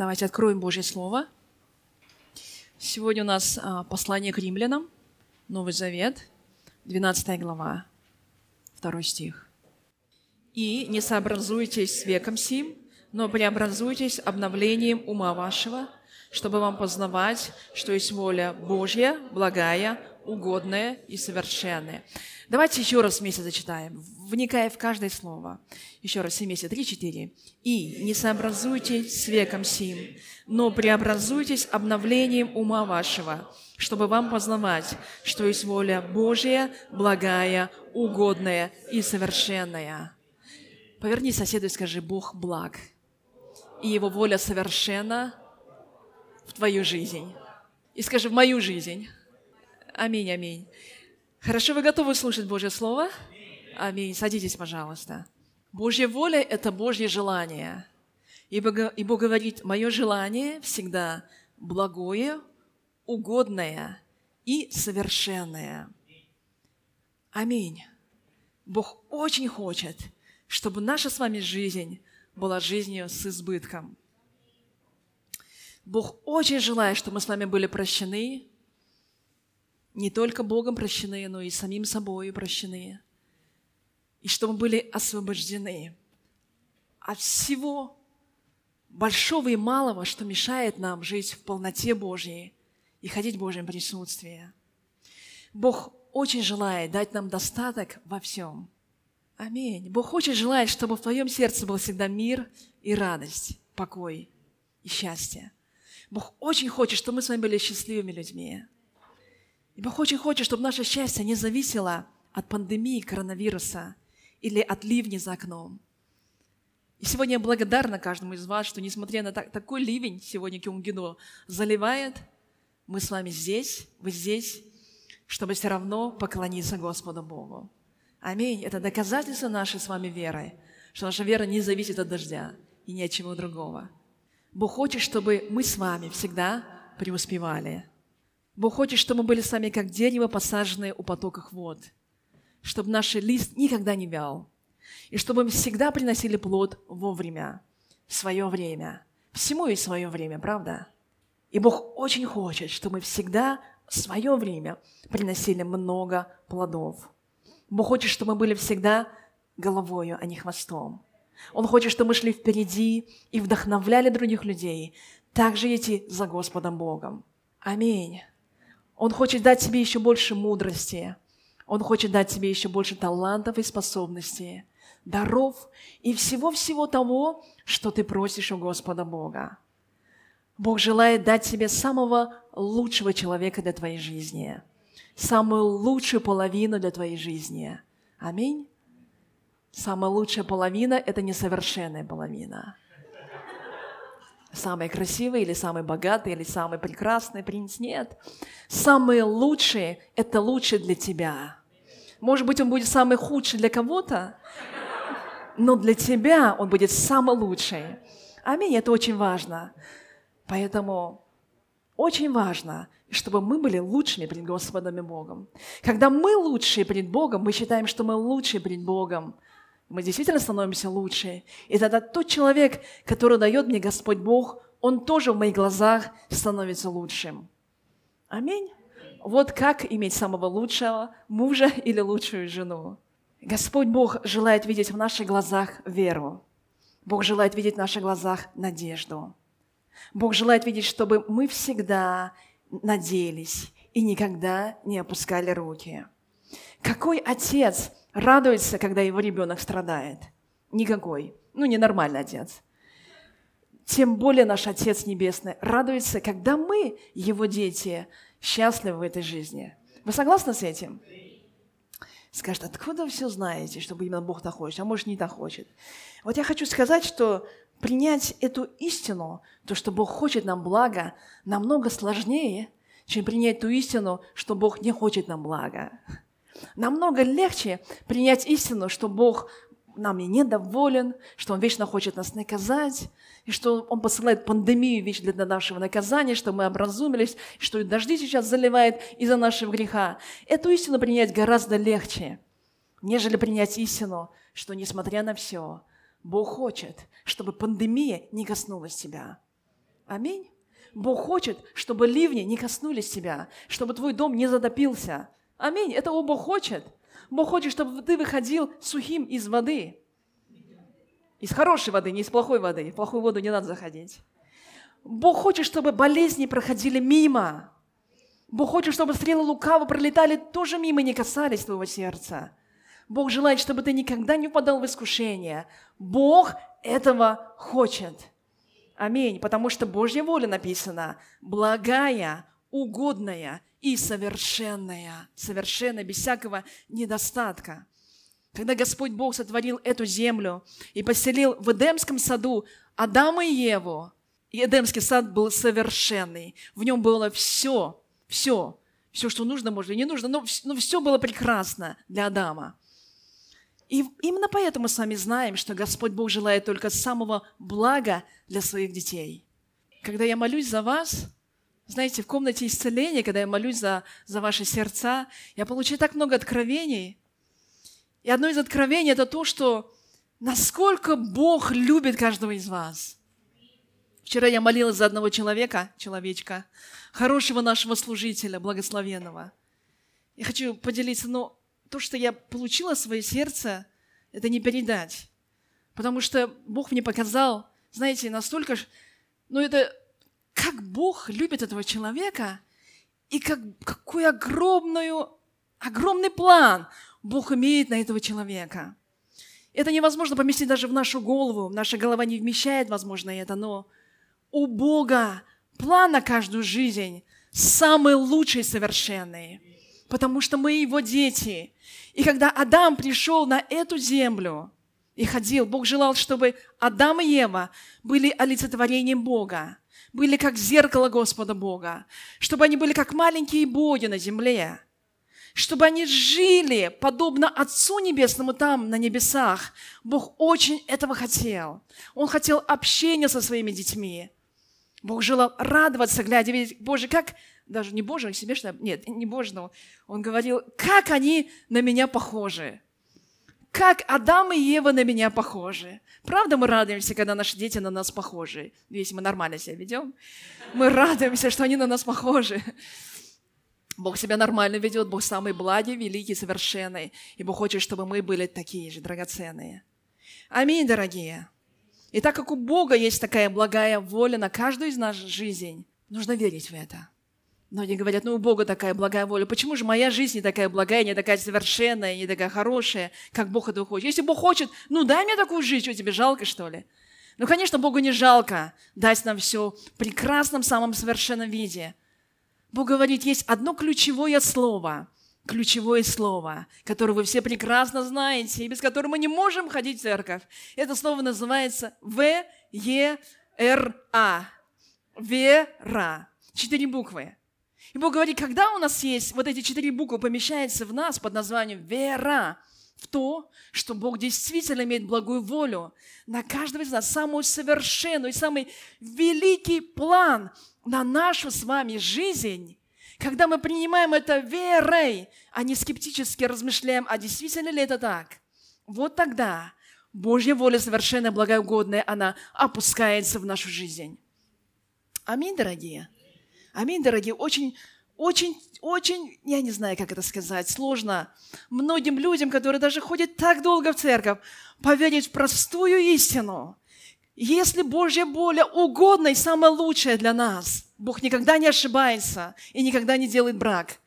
Давайте откроем Божье Слово. Сегодня у нас а, послание к римлянам, Новый Завет, 12 глава, 2 стих. «И не сообразуйтесь с веком сим, но преобразуйтесь обновлением ума вашего, чтобы вам познавать, что есть воля Божья, благая, угодная и совершенная». Давайте еще раз вместе зачитаем, вникая в каждое слово. Еще раз, вместе, три, четыре. «И не сообразуйтесь с веком сим, но преобразуйтесь обновлением ума вашего, чтобы вам познавать, что есть воля Божья, благая, угодная и совершенная». Поверни соседу и скажи, Бог благ, и Его воля совершенна в твою жизнь. И скажи, в мою жизнь. Аминь, аминь. Хорошо, вы готовы слушать Божье Слово? Аминь. Садитесь, пожалуйста. Божья воля – это Божье желание. Ибо, ибо говорит, мое желание всегда благое, угодное и совершенное. Аминь. Бог очень хочет, чтобы наша с вами жизнь была жизнью с избытком. Бог очень желает, чтобы мы с вами были прощены, не только Богом прощены, но и самим собой прощены. И чтобы мы были освобождены от всего большого и малого, что мешает нам жить в полноте Божьей и ходить в Божьем присутствии. Бог очень желает дать нам достаток во всем. Аминь. Бог очень желает, чтобы в твоем сердце был всегда мир и радость, покой и счастье. Бог очень хочет, чтобы мы с вами были счастливыми людьми. И Бог очень хочет, чтобы наше счастье не зависело от пандемии коронавируса или от ливня за окном. И сегодня я благодарна каждому из вас, что несмотря на так, такой ливень сегодня Кюнгино заливает, мы с вами здесь, вы здесь, чтобы все равно поклониться Господу Богу. Аминь. Это доказательство нашей с вами веры, что наша вера не зависит от дождя и ни от чего другого. Бог хочет, чтобы мы с вами всегда преуспевали – Бог хочет, чтобы мы были с вами как дерево, посаженное у потоков вод, чтобы наш лист никогда не вял, и чтобы мы всегда приносили плод вовремя, в свое время. Всему есть свое время, правда? И Бог очень хочет, чтобы мы всегда в свое время приносили много плодов. Бог хочет, чтобы мы были всегда головою, а не хвостом. Он хочет, чтобы мы шли впереди и вдохновляли других людей, также идти за Господом Богом. Аминь. Он хочет дать тебе еще больше мудрости. Он хочет дать тебе еще больше талантов и способностей, даров и всего-всего того, что ты просишь у Господа Бога. Бог желает дать тебе самого лучшего человека для твоей жизни, самую лучшую половину для твоей жизни. Аминь. Самая лучшая половина – это несовершенная половина – самый красивый или самый богатый или самый прекрасный принц. Нет. Самые лучшие – это лучше для тебя. Может быть, он будет самый худший для кого-то, но для тебя он будет самый лучший. Аминь. Это очень важно. Поэтому очень важно, чтобы мы были лучшими перед Господом и Богом. Когда мы лучшие перед Богом, мы считаем, что мы лучшие перед Богом – мы действительно становимся лучше. И тогда тот человек, который дает мне Господь Бог, он тоже в моих глазах становится лучшим. Аминь. Вот как иметь самого лучшего мужа или лучшую жену. Господь Бог желает видеть в наших глазах веру. Бог желает видеть в наших глазах надежду. Бог желает видеть, чтобы мы всегда надеялись и никогда не опускали руки. Какой отец радуется, когда его ребенок страдает? Никакой. Ну, ненормальный отец. Тем более наш Отец Небесный радуется, когда мы, его дети, счастливы в этой жизни. Вы согласны с этим? Скажет, откуда вы все знаете, чтобы именно Бог так хочет, а может не так хочет. Вот я хочу сказать, что принять эту истину, то, что Бог хочет нам блага, намного сложнее, чем принять ту истину, что Бог не хочет нам блага. Намного легче принять истину, что Бог нами недоволен, что Он вечно хочет нас наказать, и что Он посылает пандемию вечно для нашего наказания, что мы образумились, что и дожди сейчас заливает из-за нашего греха. Эту истину принять гораздо легче, нежели принять истину, что, несмотря на все, Бог хочет, чтобы пандемия не коснулась тебя. Аминь. Бог хочет, чтобы ливни не коснулись тебя, чтобы твой дом не затопился. Аминь. Это Бог хочет. Бог хочет, чтобы ты выходил сухим из воды. Из хорошей воды, не из плохой воды. В плохую воду не надо заходить. Бог хочет, чтобы болезни проходили мимо. Бог хочет, чтобы стрелы лукаво пролетали тоже мимо, не касались твоего сердца. Бог желает, чтобы ты никогда не упадал в искушение. Бог этого хочет. Аминь. Потому что Божья воля написана благая, угодная и совершенная. Совершенная, без всякого недостатка. Когда Господь Бог сотворил эту землю и поселил в Эдемском саду Адама и Еву, и Эдемский сад был совершенный. В нем было все, все, все, что нужно, может, и не нужно, но, но все было прекрасно для Адама. И именно поэтому мы с вами знаем, что Господь Бог желает только самого блага для своих детей. Когда я молюсь за вас, знаете, в комнате исцеления, когда я молюсь за, за ваши сердца, я получаю так много откровений. И одно из откровений – это то, что насколько Бог любит каждого из вас. Вчера я молилась за одного человека, человечка, хорошего нашего служителя, благословенного. Я хочу поделиться, но то, что я получила в свое сердце, это не передать. Потому что Бог мне показал, знаете, настолько, ну это, как Бог любит этого человека, и как, какой огромную, огромный план Бог имеет на этого человека. Это невозможно поместить даже в нашу голову. Наша голова не вмещает, возможно, это, но у Бога план на каждую жизнь самый лучший, совершенный. Потому что мы Его дети. И когда Адам пришел на эту землю и ходил, Бог желал, чтобы Адам и Ева были олицетворением Бога, были как зеркало Господа Бога, чтобы они были как маленькие боги на земле, чтобы они жили подобно Отцу Небесному там, на небесах. Бог очень этого хотел. Он хотел общения со своими детьми. Бог желал радоваться, глядя, видеть, Боже, как даже не Божий, себе что нет, не Божий, но он говорил, как они на меня похожи. Как Адам и Ева на меня похожи. Правда, мы радуемся, когда наши дети на нас похожи, если мы нормально себя ведем. Мы радуемся, что они на нас похожи. Бог себя нормально ведет, Бог самый благий, великий, совершенный. И Бог хочет, чтобы мы были такие же драгоценные. Аминь, дорогие. И так как у Бога есть такая благая воля на каждую из наших жизней, нужно верить в это. Многие говорят, ну у Бога такая благая воля. Почему же моя жизнь не такая благая, не такая совершенная, не такая хорошая, как Бог этого хочет? Если Бог хочет, ну дай мне такую жизнь, что тебе жалко, что ли? Ну, конечно, Богу не жалко дать нам все в прекрасном, самом совершенном виде. Бог говорит, есть одно ключевое слово, ключевое слово, которое вы все прекрасно знаете, и без которого мы не можем ходить в церковь. Это слово называется В-Е-Р-А. Вера. Четыре буквы. И Бог говорит, когда у нас есть вот эти четыре буквы, помещаются в нас под названием вера, в то, что Бог действительно имеет благую волю на каждого из нас, самую совершенную и самый великий план на нашу с вами жизнь, когда мы принимаем это верой, а не скептически размышляем, а действительно ли это так, вот тогда Божья воля совершенно благоугодная, она опускается в нашу жизнь. Аминь, дорогие. Аминь, дорогие. Очень, очень, очень, я не знаю, как это сказать, сложно многим людям, которые даже ходят так долго в церковь, поверить в простую истину. Если Божья воля угодна и самая лучшая для нас, Бог никогда не ошибается и никогда не делает брак.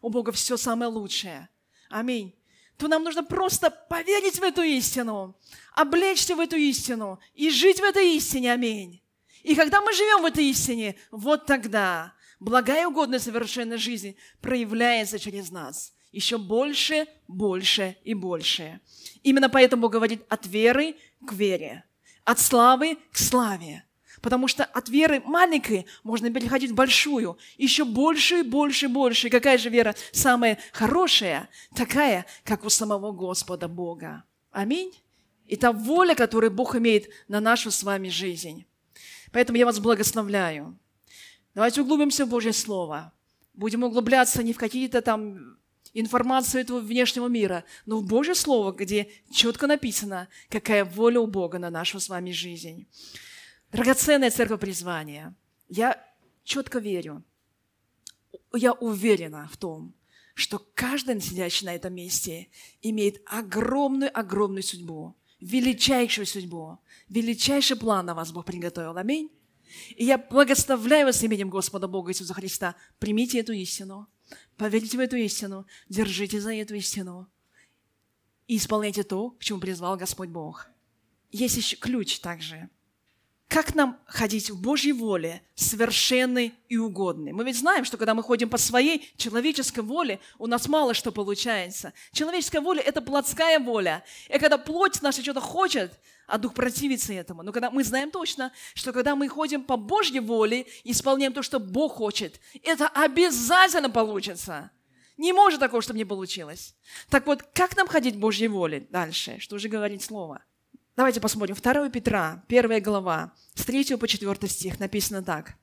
У Бога все самое лучшее. Аминь. То нам нужно просто поверить в эту истину, облечься в эту истину и жить в этой истине. Аминь. И когда мы живем в этой истине, вот тогда благая и угодная совершенная жизнь проявляется через нас. Еще больше, больше и больше. Именно поэтому Бог говорит от веры к вере, от славы к славе. Потому что от веры маленькой можно переходить в большую, еще больше и больше и больше. И какая же вера самая хорошая? Такая, как у самого Господа Бога. Аминь. И та воля, которую Бог имеет на нашу с вами жизнь. Поэтому я вас благословляю. Давайте углубимся в Божье Слово. Будем углубляться не в какие-то там информацию этого внешнего мира, но в Божье Слово, где четко написано, какая воля у Бога на нашу с вами жизнь. Драгоценная церковь призвания. Я четко верю, я уверена в том, что каждый сидящий на этом месте имеет огромную-огромную судьбу, величайшую судьбу, величайший план на вас Бог приготовил. Аминь. И я благословляю вас именем Господа Бога Иисуса Христа. Примите эту истину, поверьте в эту истину, держите за эту истину и исполняйте то, к чему призвал Господь Бог. Есть еще ключ также – как нам ходить в Божьей воле, совершенной и угодной? Мы ведь знаем, что когда мы ходим по своей человеческой воле, у нас мало что получается. Человеческая воля – это плотская воля. И когда плоть наша что-то хочет, а дух противится этому. Но когда мы знаем точно, что когда мы ходим по Божьей воле, исполняем то, что Бог хочет, это обязательно получится. Не может такого, чтобы не получилось. Так вот, как нам ходить в Божьей воле дальше? Что же говорит Слово? Давайте посмотрим. 2 Петра, 1 глава, с 3 по 4 стих написано так.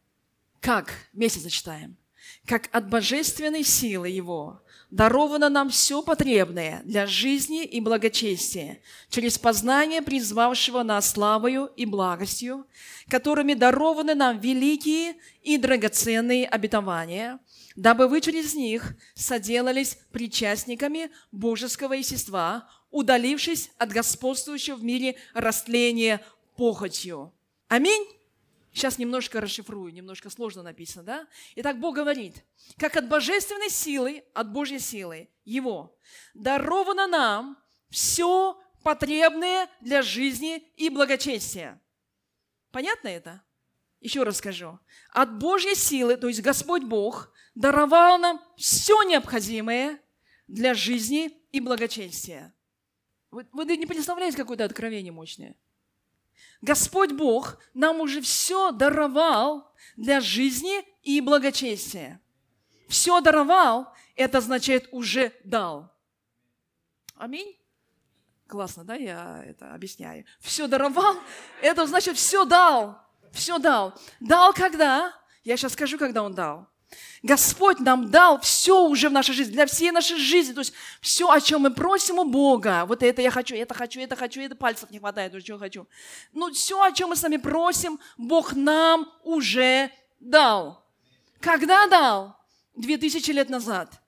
Как? Вместе зачитаем. Как от божественной силы Его даровано нам все потребное для жизни и благочестия через познание призвавшего нас славою и благостью, которыми дарованы нам великие и драгоценные обетования, дабы вы через них соделались причастниками божеского естества, удалившись от господствующего в мире растления похотью. Аминь. Сейчас немножко расшифрую, немножко сложно написано, да? Итак, Бог говорит, как от божественной силы, от Божьей силы, Его, даровано нам все потребное для жизни и благочестия. Понятно это? Еще раз скажу. От Божьей силы, то есть Господь Бог, даровал нам все необходимое для жизни и благочестия. Вы, вы не представляете, какое-то откровение мощное. Господь Бог нам уже все даровал для жизни и благочестия. Все даровал, это означает уже дал. Аминь. Классно, да, я это объясняю. Все даровал, это значит все дал. Все дал. Дал когда? Я сейчас скажу, когда он дал. Господь нам дал все уже в нашей жизни, для всей нашей жизни. То есть все, о чем мы просим у Бога. Вот это я хочу, это хочу, это хочу, это пальцев не хватает, уже чего хочу. Ну, все, о чем мы с вами просим, Бог нам уже дал. Когда дал? Две тысячи лет назад.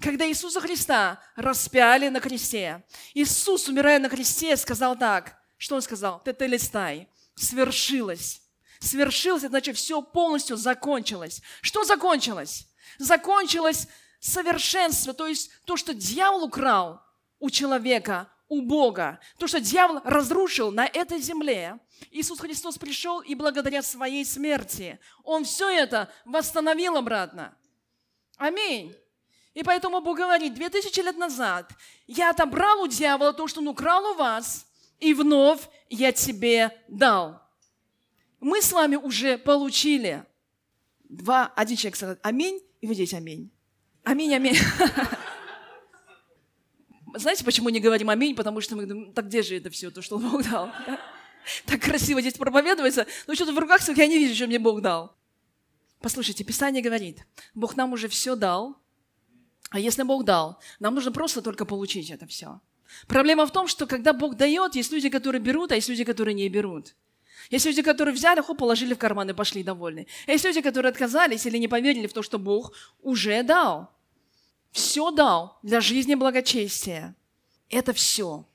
Когда Иисуса Христа распяли на кресте. Иисус, умирая на кресте, сказал так. Что Он сказал? Ты, листай. Свершилось свершилось, значит, все полностью закончилось. Что закончилось? Закончилось совершенство, то есть то, что дьявол украл у человека, у Бога, то, что дьявол разрушил на этой земле, Иисус Христос пришел и благодаря своей смерти Он все это восстановил обратно. Аминь. И поэтому Бог говорит, две тысячи лет назад я отобрал у дьявола то, что он украл у вас, и вновь я тебе дал мы с вами уже получили. Два, один человек сказал аминь, и вы здесь аминь. Аминь, аминь. Знаете, почему не говорим аминь? Потому что мы думаем, так где же это все, то, что Бог дал? Так красиво здесь проповедуется, но что-то в руках я не вижу, что мне Бог дал. Послушайте, Писание говорит, Бог нам уже все дал, а если Бог дал, нам нужно просто только получить это все. Проблема в том, что когда Бог дает, есть люди, которые берут, а есть люди, которые не берут. Есть люди, которые взяли, хоп, положили в карман и пошли довольны. Есть люди, которые отказались или не поверили в то, что Бог уже дал. Все дал для жизни благочестия. Это все.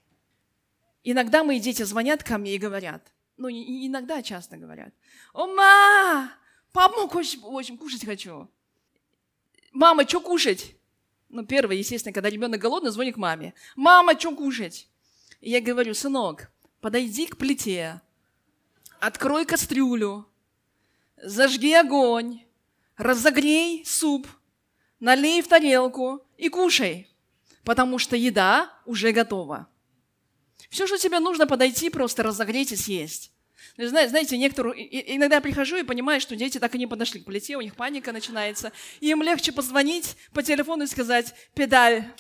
Иногда мои дети звонят ко мне и говорят, ну, иногда, часто говорят, «Ома, папа, очень, очень кушать хочу». «Мама, что кушать?» Ну, первое, естественно, когда ребенок голодный, звонит к маме. «Мама, что кушать?» И я говорю, «Сынок, подойди к плите, открой кастрюлю, зажги огонь, разогрей суп, налей в тарелку и кушай, потому что еда уже готова. Все, что тебе нужно, подойти, просто разогреть и съесть. Знаете, некоторые, иногда я прихожу и понимаю, что дети так и не подошли к плите, у них паника начинается. Им легче позвонить по телефону и сказать, педаль, да,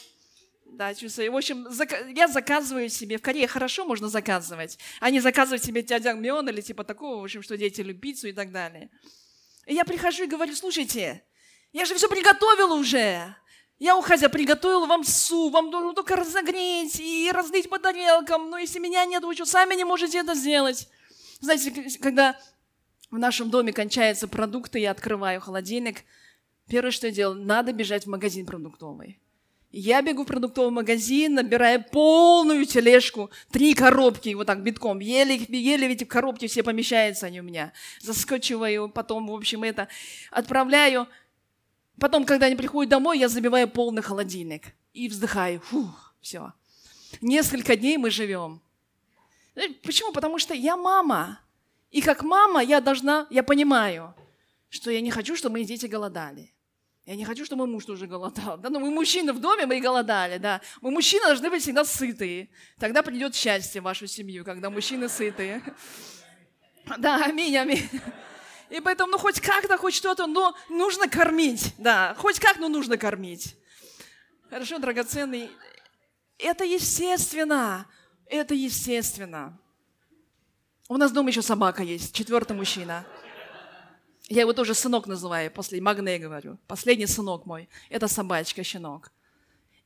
чувствую. В общем, я заказываю себе, в Корее хорошо можно заказывать, не заказывать себе тядянгмён или типа такого, в общем, что дети любят пиццу и так далее. И я прихожу и говорю, слушайте, я же все приготовила уже. Я, уходя, приготовила вам суп, вам нужно только разогреть и разлить по тарелкам. Но если меня нет, вы что, сами не можете это сделать? Знаете, когда в нашем доме кончаются продукты, я открываю холодильник. Первое, что я делаю, надо бежать в магазин продуктовый. Я бегу в продуктовый магазин, набираю полную тележку, три коробки, вот так битком. Еле, еле ведь в коробке все помещаются они у меня. Заскочиваю, потом, в общем, это отправляю. Потом, когда они приходят домой, я забиваю полный холодильник и вздыхаю. Фух, все. Несколько дней мы живем. Почему? Потому что я мама. И как мама я должна, я понимаю, что я не хочу, чтобы мои дети голодали. Я не хочу, чтобы мой муж тоже голодал. Да, но мы мужчины в доме, мы и голодали, да. Мы мужчины должны быть всегда сытые. Тогда придет счастье в вашу семью, когда мужчины сытые. Да, аминь, аминь. И поэтому, ну, хоть как-то, хоть что-то, но нужно кормить. Да, хоть как, но нужно кормить. Хорошо, драгоценный. Это естественно. Это естественно. У нас дома еще собака есть, четвертый мужчина. Я его тоже сынок называю, после Магне говорю. Последний сынок мой. Это собачка, щенок.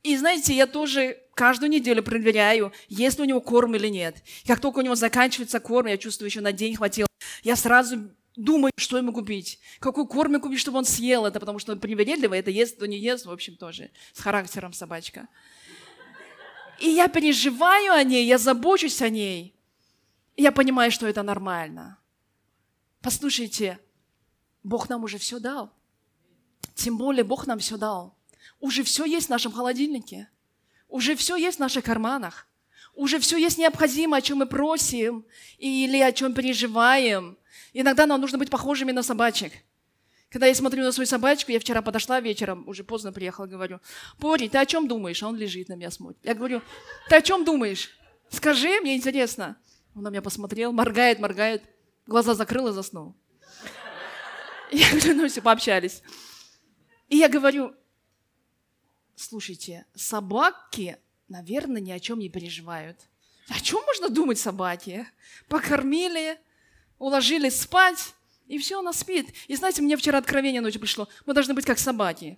И знаете, я тоже каждую неделю проверяю, есть ли у него корм или нет. Как только у него заканчивается корм, я чувствую, еще на день хватило, я сразу думаю, что ему купить. Какой корм ему купить, чтобы он съел это, потому что он привередливый, это ест, то не ест, в общем, тоже. С характером собачка. И я переживаю о ней, я забочусь о ней. И я понимаю, что это нормально. Послушайте, Бог нам уже все дал. Тем более Бог нам все дал. Уже все есть в нашем холодильнике. Уже все есть в наших карманах. Уже все есть необходимое, о чем мы просим или о чем переживаем. Иногда нам нужно быть похожими на собачек. Когда я смотрю на свою собачку, я вчера подошла вечером, уже поздно приехала, говорю, Пори, ты о чем думаешь? А он лежит на меня смотрит. Я говорю, ты о чем думаешь? Скажи, мне интересно. Он на меня посмотрел, моргает, моргает, глаза закрыл и заснул. Я говорю, ну все, пообщались. И я говорю, слушайте, собаки, наверное, ни о чем не переживают. О чем можно думать собаке? Покормили, уложили спать, и все, она спит. И знаете, мне вчера откровение ночью пришло. Мы должны быть как собаки.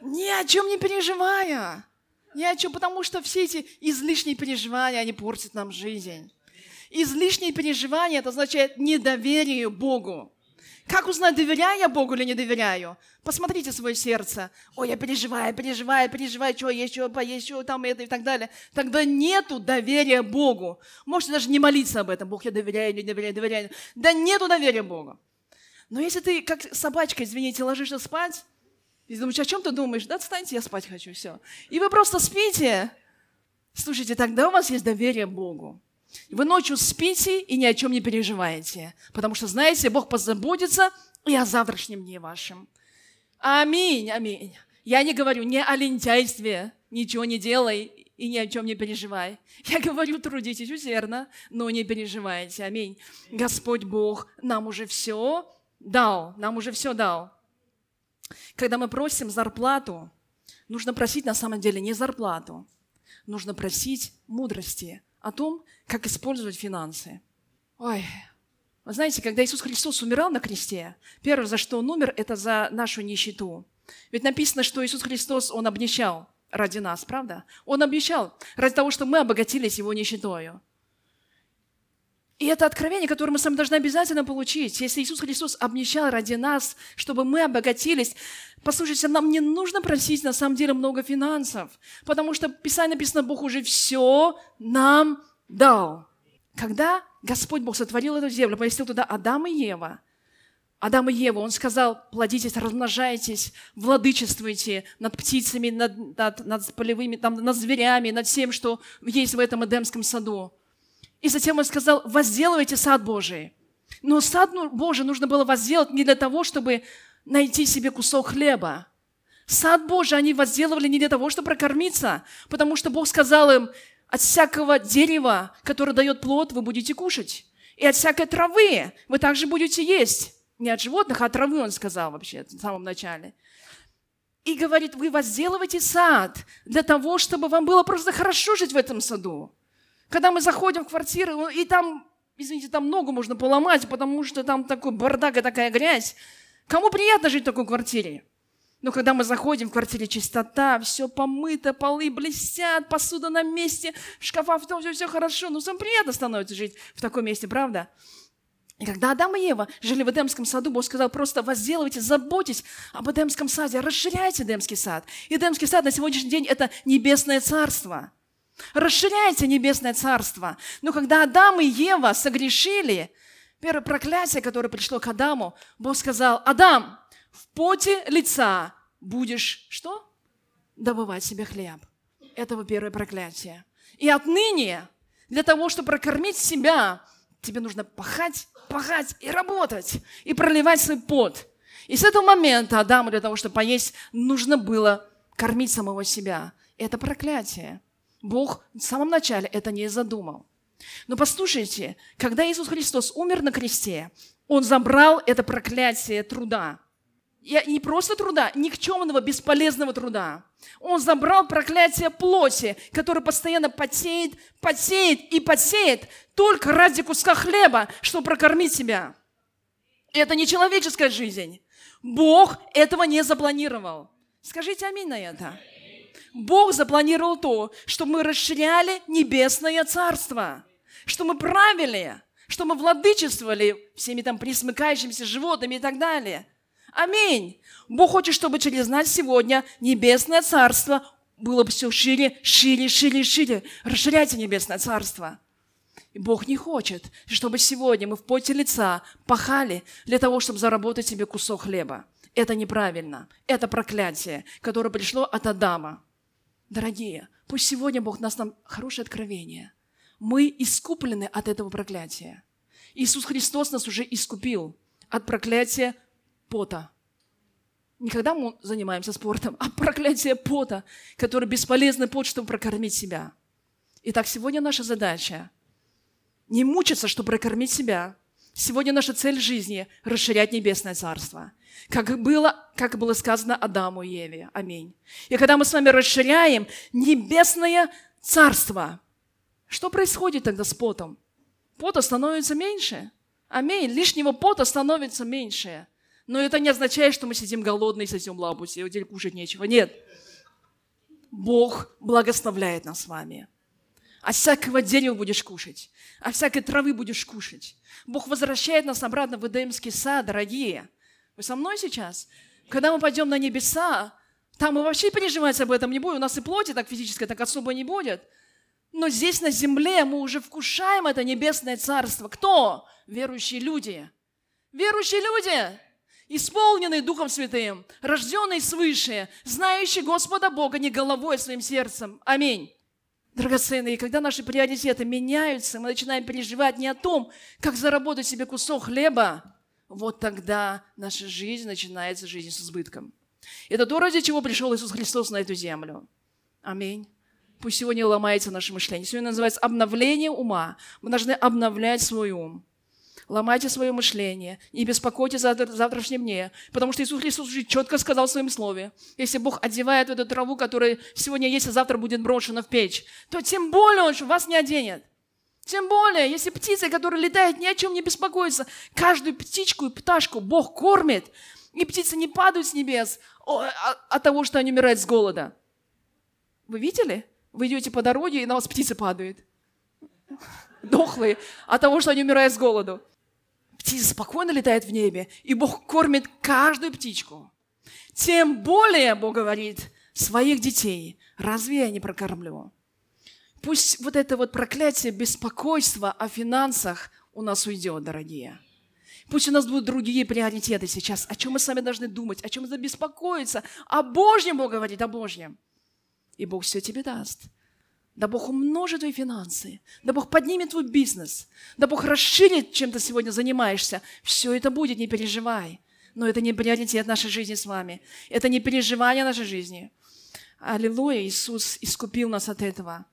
Ни о чем не переживая. Ни о чем, потому что все эти излишние переживания, они портят нам жизнь. Излишние переживания – это означает недоверие Богу. Как узнать, доверяю я Богу или не доверяю? Посмотрите свое сердце. Ой, я переживаю, переживаю, переживаю, что есть, что поесть, что там это и так далее. Тогда нету доверия Богу. Можете даже не молиться об этом. Бог, я доверяю, не доверяю, доверяю. Да нету доверия Богу. Но если ты, как собачка, извините, ложишься спать, и думаешь, о чем ты думаешь? Да отстаньте, я спать хочу, все. И вы просто спите. Слушайте, тогда у вас есть доверие Богу. Вы ночью спите и ни о чем не переживаете, потому что, знаете, Бог позаботится и о завтрашнем дне вашем. Аминь, аминь. Я не говорю не о лентяйстве, ничего не делай и ни о чем не переживай. Я говорю, трудитесь усердно, но не переживайте. Аминь. Господь Бог нам уже все дал, нам уже все дал. Когда мы просим зарплату, нужно просить на самом деле не зарплату, нужно просить мудрости о том, как использовать финансы. Ой, вы знаете, когда Иисус Христос умирал на кресте, первое, за что Он умер, это за нашу нищету. Ведь написано, что Иисус Христос, Он обнищал ради нас, правда? Он обнищал ради того, чтобы мы обогатились Его нищетою. И это откровение, которое мы сами должны обязательно получить. Если Иисус Христос обнищал ради нас, чтобы мы обогатились, послушайте, нам не нужно просить на самом деле много финансов, потому что Писание написано, Бог уже все нам дал. Когда Господь Бог сотворил эту землю, поместил туда Адам и Ева, Адам и Ева, Он сказал, плодитесь, размножайтесь, владычествуйте над птицами, над, над, над полевыми, там, над зверями, над всем, что есть в этом Эдемском саду. И затем он сказал, возделывайте сад Божий. Но сад ну, Божий нужно было возделать не для того, чтобы найти себе кусок хлеба. Сад Божий они возделывали не для того, чтобы прокормиться, потому что Бог сказал им, от всякого дерева, которое дает плод, вы будете кушать. И от всякой травы вы также будете есть. Не от животных, а от травы, он сказал вообще в самом начале. И говорит, вы возделываете сад для того, чтобы вам было просто хорошо жить в этом саду. Когда мы заходим в квартиру, и там, извините, там ногу можно поломать, потому что там такой бардак и такая грязь. Кому приятно жить в такой квартире? Но когда мы заходим в квартире чистота, все помыто, полы блестят, посуда на месте, шкафа в том, все, все хорошо. Ну, самое приятно становится жить в таком месте, правда? И когда Адам и Ева жили в Эдемском саду, Бог сказал, просто возделывайте, заботьтесь об Эдемском саде, расширяйте Эдемский сад. Эдемский сад на сегодняшний день – это небесное царство. Расширяйте небесное царство. Но когда Адам и Ева согрешили, первое проклятие, которое пришло к Адаму, Бог сказал, Адам, в поте лица будешь что? Добывать себе хлеб. Это его первое проклятие. И отныне для того, чтобы прокормить себя, тебе нужно пахать, пахать и работать, и проливать свой пот. И с этого момента Адаму для того, чтобы поесть, нужно было кормить самого себя. Это проклятие. Бог в самом начале это не задумал. Но послушайте, когда Иисус Христос умер на кресте, Он забрал это проклятие труда и не просто труда, никчемного, бесполезного труда. Он забрал проклятие плоти, которое постоянно потеет, потеет и потеет только ради куска хлеба, чтобы прокормить себя. Это не человеческая жизнь. Бог этого не запланировал. Скажите аминь на это. Бог запланировал то, чтобы мы расширяли небесное царство, что мы правили, что мы владычествовали всеми там присмыкающимися животными и так далее – Аминь. Бог хочет, чтобы через нас сегодня небесное царство было все шире, шире, шире, шире. Расширяйте небесное царство. И Бог не хочет, чтобы сегодня мы в поте лица пахали для того, чтобы заработать себе кусок хлеба. Это неправильно. Это проклятие, которое пришло от Адама. Дорогие, пусть сегодня Бог даст нам хорошее откровение. Мы искуплены от этого проклятия. Иисус Христос нас уже искупил от проклятия пота. Не когда мы занимаемся спортом, а проклятие пота, который бесполезный пот, чтобы прокормить себя. Итак, сегодня наша задача не мучиться, чтобы прокормить себя. Сегодня наша цель жизни – расширять небесное царство. Как было, как было сказано Адаму и Еве. Аминь. И когда мы с вами расширяем небесное царство, что происходит тогда с потом? Пота становится меньше. Аминь. Лишнего пота становится меньше. Но это не означает, что мы сидим голодные, сосем лапу, сегодня кушать нечего. Нет. Бог благословляет нас с вами. А всякого дерева будешь кушать, а всякой травы будешь кушать. Бог возвращает нас обратно в Эдемский сад, дорогие. Вы со мной сейчас? Когда мы пойдем на небеса, там мы вообще переживать об этом не будем. У нас и плоти так физической так особо не будет. Но здесь на земле мы уже вкушаем это небесное царство. Кто? Верующие люди. Верующие люди исполненный Духом Святым, рожденный свыше, знающий Господа Бога не головой, а своим сердцем. Аминь. Драгоценные, когда наши приоритеты меняются, мы начинаем переживать не о том, как заработать себе кусок хлеба, вот тогда наша жизнь начинается жизнь с избытком. Это то, ради чего пришел Иисус Христос на эту землю. Аминь. Пусть сегодня ломается наше мышление. Сегодня называется обновление ума. Мы должны обновлять свой ум ломайте свое мышление, не беспокойтесь за завтрашнем дне, потому что Иисус Христос уже четко сказал в своем слове, если Бог одевает эту траву, которая сегодня есть, а завтра будет брошена в печь, то тем более Он вас не оденет. Тем более, если птица, которая летает, ни о чем не беспокоится, каждую птичку и пташку Бог кормит, и птицы не падают с небес а, от того, что они умирают с голода. Вы видели? Вы идете по дороге, и на вас птицы падают. Дохлые от того, что они умирают с голоду птица спокойно летает в небе, и Бог кормит каждую птичку. Тем более, Бог говорит, своих детей, разве я не прокормлю? Пусть вот это вот проклятие беспокойства о финансах у нас уйдет, дорогие. Пусть у нас будут другие приоритеты сейчас, о чем мы сами должны думать, о чем мы беспокоиться. О Божьем Бог говорит, о Божьем. И Бог все тебе даст. Да Бог умножит твои финансы. Да Бог поднимет твой бизнес. Да Бог расширит, чем ты сегодня занимаешься. Все это будет, не переживай. Но это не приоритет нашей жизни с вами. Это не переживание нашей жизни. Аллилуйя, Иисус искупил нас от этого.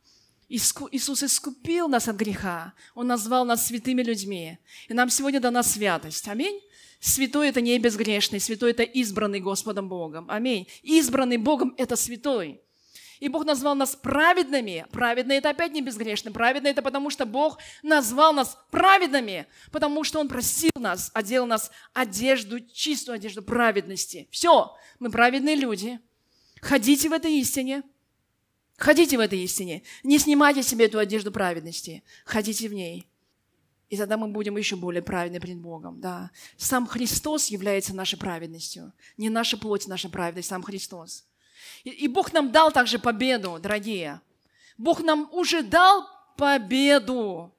Иисус искупил нас от греха. Он назвал нас святыми людьми. И нам сегодня дана святость. Аминь. Святой – это не безгрешный, святой – это избранный Господом Богом. Аминь. Избранный Богом – это святой. И Бог назвал нас праведными. Праведные – это опять не безгрешно. Праведные – это потому, что Бог назвал нас праведными, потому что Он просил нас, одел нас одежду, чистую одежду праведности. Все, мы праведные люди. Ходите в этой истине. Ходите в этой истине. Не снимайте себе эту одежду праведности. Ходите в ней. И тогда мы будем еще более праведны перед Богом. Да. Сам Христос является нашей праведностью. Не наша плоть, наша праведность, сам Христос. И, Бог нам дал также победу, дорогие. Бог нам уже дал победу.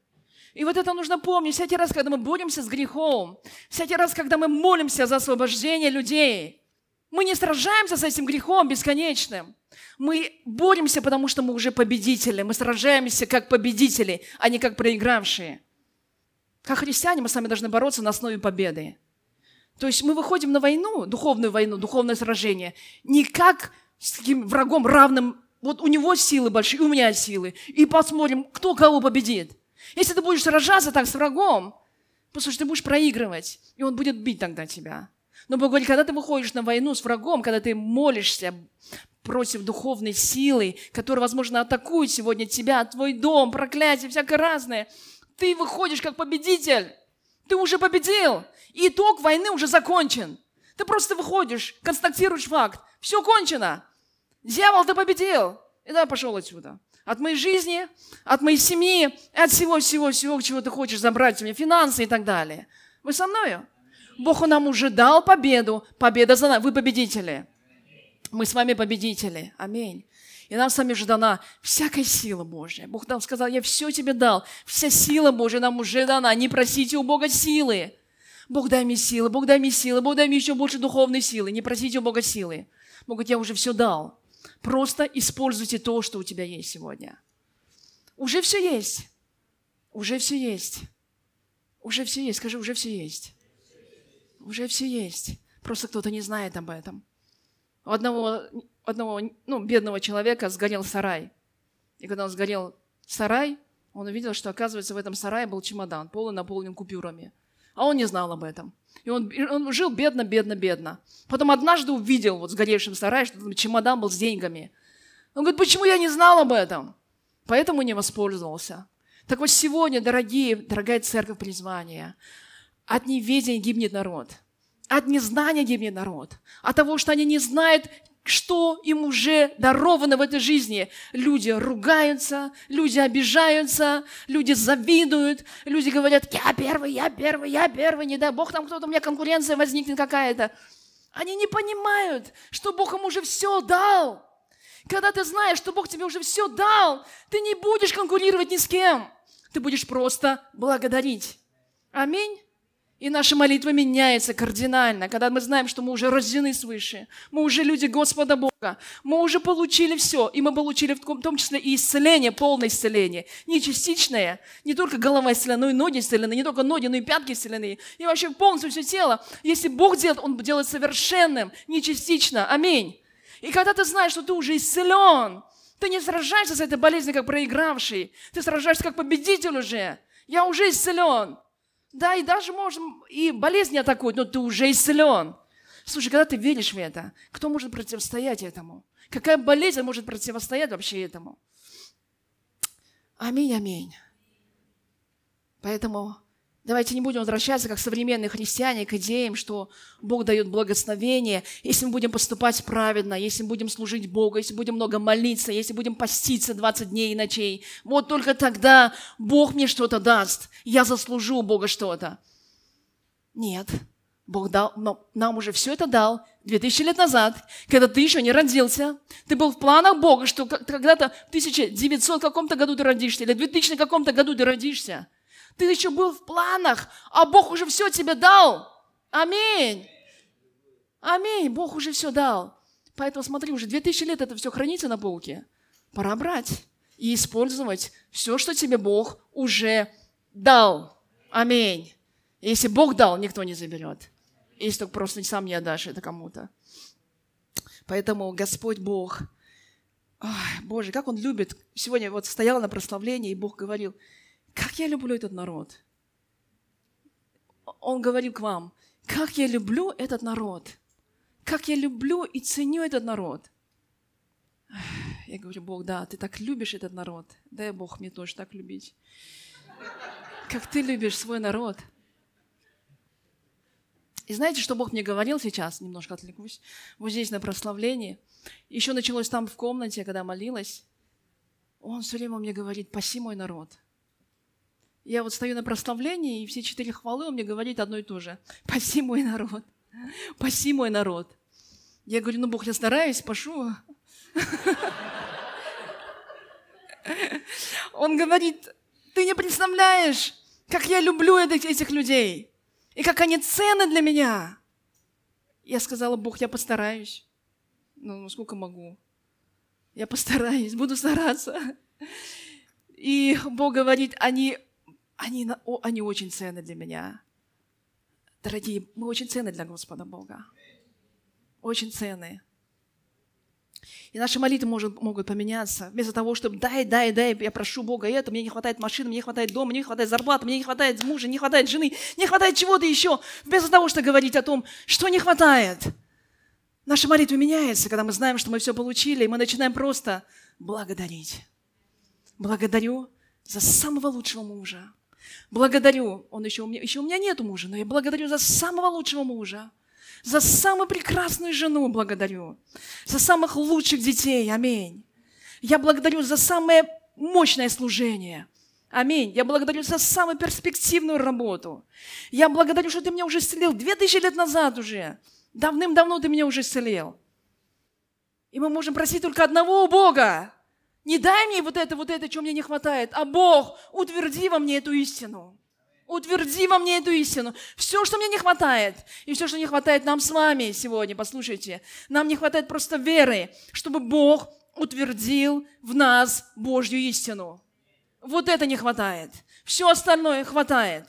И вот это нужно помнить всякий раз, когда мы боремся с грехом, всякий раз, когда мы молимся за освобождение людей. Мы не сражаемся с этим грехом бесконечным. Мы боремся, потому что мы уже победители. Мы сражаемся как победители, а не как проигравшие. Как христиане мы с вами должны бороться на основе победы. То есть мы выходим на войну, духовную войну, духовное сражение, не как с таким врагом равным, вот у него силы большие, у меня силы, и посмотрим, кто кого победит. Если ты будешь сражаться так с врагом, послушай, ты будешь проигрывать, и он будет бить тогда тебя. Но Бог говорит, когда ты выходишь на войну с врагом, когда ты молишься против духовной силы, которая, возможно, атакует сегодня тебя, твой дом, проклятие, всякое разное, ты выходишь как победитель. Ты уже победил. И итог войны уже закончен. Ты просто выходишь, констатируешь факт. Все кончено. Дьявол, ты победил. И давай пошел отсюда. От моей жизни, от моей семьи, от всего-всего-всего, чего ты хочешь забрать у меня, финансы и так далее. Вы со мною? Бог нам уже дал победу. Победа за нами. Вы победители. Мы с вами победители. Аминь. И нам с вами уже дана всякая сила Божья. Бог нам сказал, я все тебе дал. Вся сила Божья нам уже дана. Не просите у Бога силы. Бог дай мне силы, Бог дай мне силы, Бог дай мне еще больше духовной силы. Не просите у Бога силы. Бог говорит, я уже все дал. Просто используйте то, что у тебя есть сегодня. Уже все есть. Уже все есть. Уже все есть. Скажи, уже все есть. Уже все есть. Просто кто-то не знает об этом. У одного, одного ну, бедного человека сгорел сарай. И когда он сгорел сарай, он увидел, что, оказывается, в этом сарае был чемодан, полный наполнен купюрами. А он не знал об этом. И он, он жил бедно, бедно, бедно. Потом однажды увидел вот в сгоревшем сарае, что там чемодан был с деньгами. Он говорит, почему я не знал об этом? Поэтому не воспользовался. Так вот сегодня, дорогие, дорогая церковь призвания, от неведения гибнет народ. От незнания гибнет народ. От того, что они не знают, что им уже даровано в этой жизни. Люди ругаются, люди обижаются, люди завидуют, люди говорят, я первый, я первый, я первый, не дай Бог, там кто-то, у меня конкуренция возникнет какая-то. Они не понимают, что Бог им уже все дал. Когда ты знаешь, что Бог тебе уже все дал, ты не будешь конкурировать ни с кем. Ты будешь просто благодарить. Аминь. И наша молитва меняется кардинально, когда мы знаем, что мы уже рождены свыше, мы уже люди Господа Бога, мы уже получили все, и мы получили в том числе и исцеление, полное исцеление, не частичное, не только голова исцелена, но и ноги исцелены, не только ноги, но и пятки исцелены, и вообще полностью все тело. Если Бог делает, Он делает совершенным, не частично. Аминь. И когда ты знаешь, что ты уже исцелен, ты не сражаешься с этой болезнью, как проигравший, ты сражаешься как победитель уже. Я уже исцелен. Да, и даже можем и болезни атакуют, но ты уже исцелен. Слушай, когда ты веришь в это, кто может противостоять этому? Какая болезнь может противостоять вообще этому? Аминь, аминь. Поэтому Давайте не будем возвращаться, как современные христиане, к идеям, что Бог дает благословение, если мы будем поступать праведно, если мы будем служить Богу, если будем много молиться, если будем поститься 20 дней и ночей. Вот только тогда Бог мне что-то даст, я заслужу у Бога что-то. Нет, Бог дал, но нам уже все это дал 2000 лет назад, когда ты еще не родился. Ты был в планах Бога, что когда-то в 1900 каком-то году ты родишься, или в 2000 каком-то году ты родишься. Ты еще был в планах, а Бог уже все тебе дал. Аминь. Аминь. Бог уже все дал. Поэтому смотри, уже 2000 лет это все хранится на полке. Пора брать и использовать все, что тебе Бог уже дал. Аминь. Если Бог дал, никто не заберет. Если только просто сам не отдашь это кому-то. Поэтому Господь Бог, ой, Боже, как Он любит. Сегодня вот стоял на прославлении, и Бог говорил – как я люблю этот народ. Он говорил к вам, как я люблю этот народ. Как я люблю и ценю этот народ. Я говорю, Бог, да, ты так любишь этот народ. Дай Бог мне тоже так любить. Как ты любишь свой народ. И знаете, что Бог мне говорил сейчас? Немножко отвлекусь. Вот здесь на прославлении. Еще началось там в комнате, когда молилась. Он все время мне говорит, паси мой народ. Я вот стою на прославлении, и все четыре хвалы он мне говорит одно и то же. Паси мой народ. Паси мой народ. Я говорю, ну, Бог, я стараюсь, пашу. Он говорит, ты не представляешь, как я люблю этих людей, и как они ценны для меня. Я сказала, Бог, я постараюсь. Ну, сколько могу. Я постараюсь, буду стараться. И Бог говорит, они, они, они очень ценны для меня. Дорогие, мы очень ценны для Господа Бога. Очень ценны. И наши молитвы может, могут поменяться. Вместо того, чтобы дай, дай, дай, я прошу Бога это, мне не хватает машины, мне не хватает дома, мне не хватает зарплаты, мне не хватает мужа, не хватает жены, не хватает чего-то еще. Вместо того, чтобы говорить о том, что не хватает. Наша молитва меняется, когда мы знаем, что мы все получили, и мы начинаем просто благодарить. Благодарю за самого лучшего мужа. Благодарю, он еще у меня, еще у меня нету мужа, но я благодарю за самого лучшего мужа. За самую прекрасную жену благодарю. За самых лучших детей. Аминь. Я благодарю за самое мощное служение. Аминь. Я благодарю за самую перспективную работу. Я благодарю, что ты меня уже исцелил две тысячи лет назад уже. Давным-давно ты меня уже исцелил. И мы можем просить только одного у Бога. Не дай мне вот это, вот это, чего мне не хватает, а Бог, утверди во мне эту истину. Утверди во мне эту истину. Все, что мне не хватает, и все, что не хватает нам с вами сегодня, послушайте, нам не хватает просто веры, чтобы Бог утвердил в нас Божью истину. Вот это не хватает. Все остальное хватает.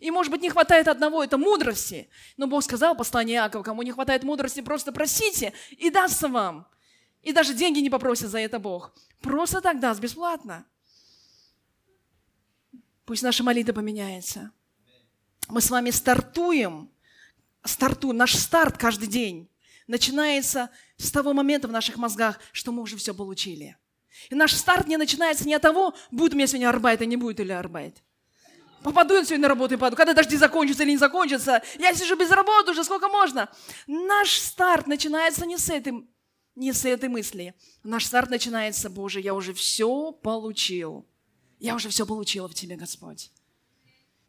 И, может быть, не хватает одного, это мудрости. Но Бог сказал, послание Иакова, кому не хватает мудрости, просто просите, и дастся вам. И даже деньги не попросит за это Бог. Просто так даст, бесплатно. Пусть наша молитва поменяется. Мы с вами стартуем, стартуем, наш старт каждый день начинается с того момента в наших мозгах, что мы уже все получили. И наш старт не начинается не от того, будет у меня сегодня арбайт, а не будет или арбайт. Попаду я сегодня на работу и паду. Когда дожди закончатся или не закончатся, я сижу без работы уже, сколько можно. Наш старт начинается не с этим, не с этой мысли. Наш старт начинается, Боже, я уже все получил. Я уже все получила в Тебе, Господь.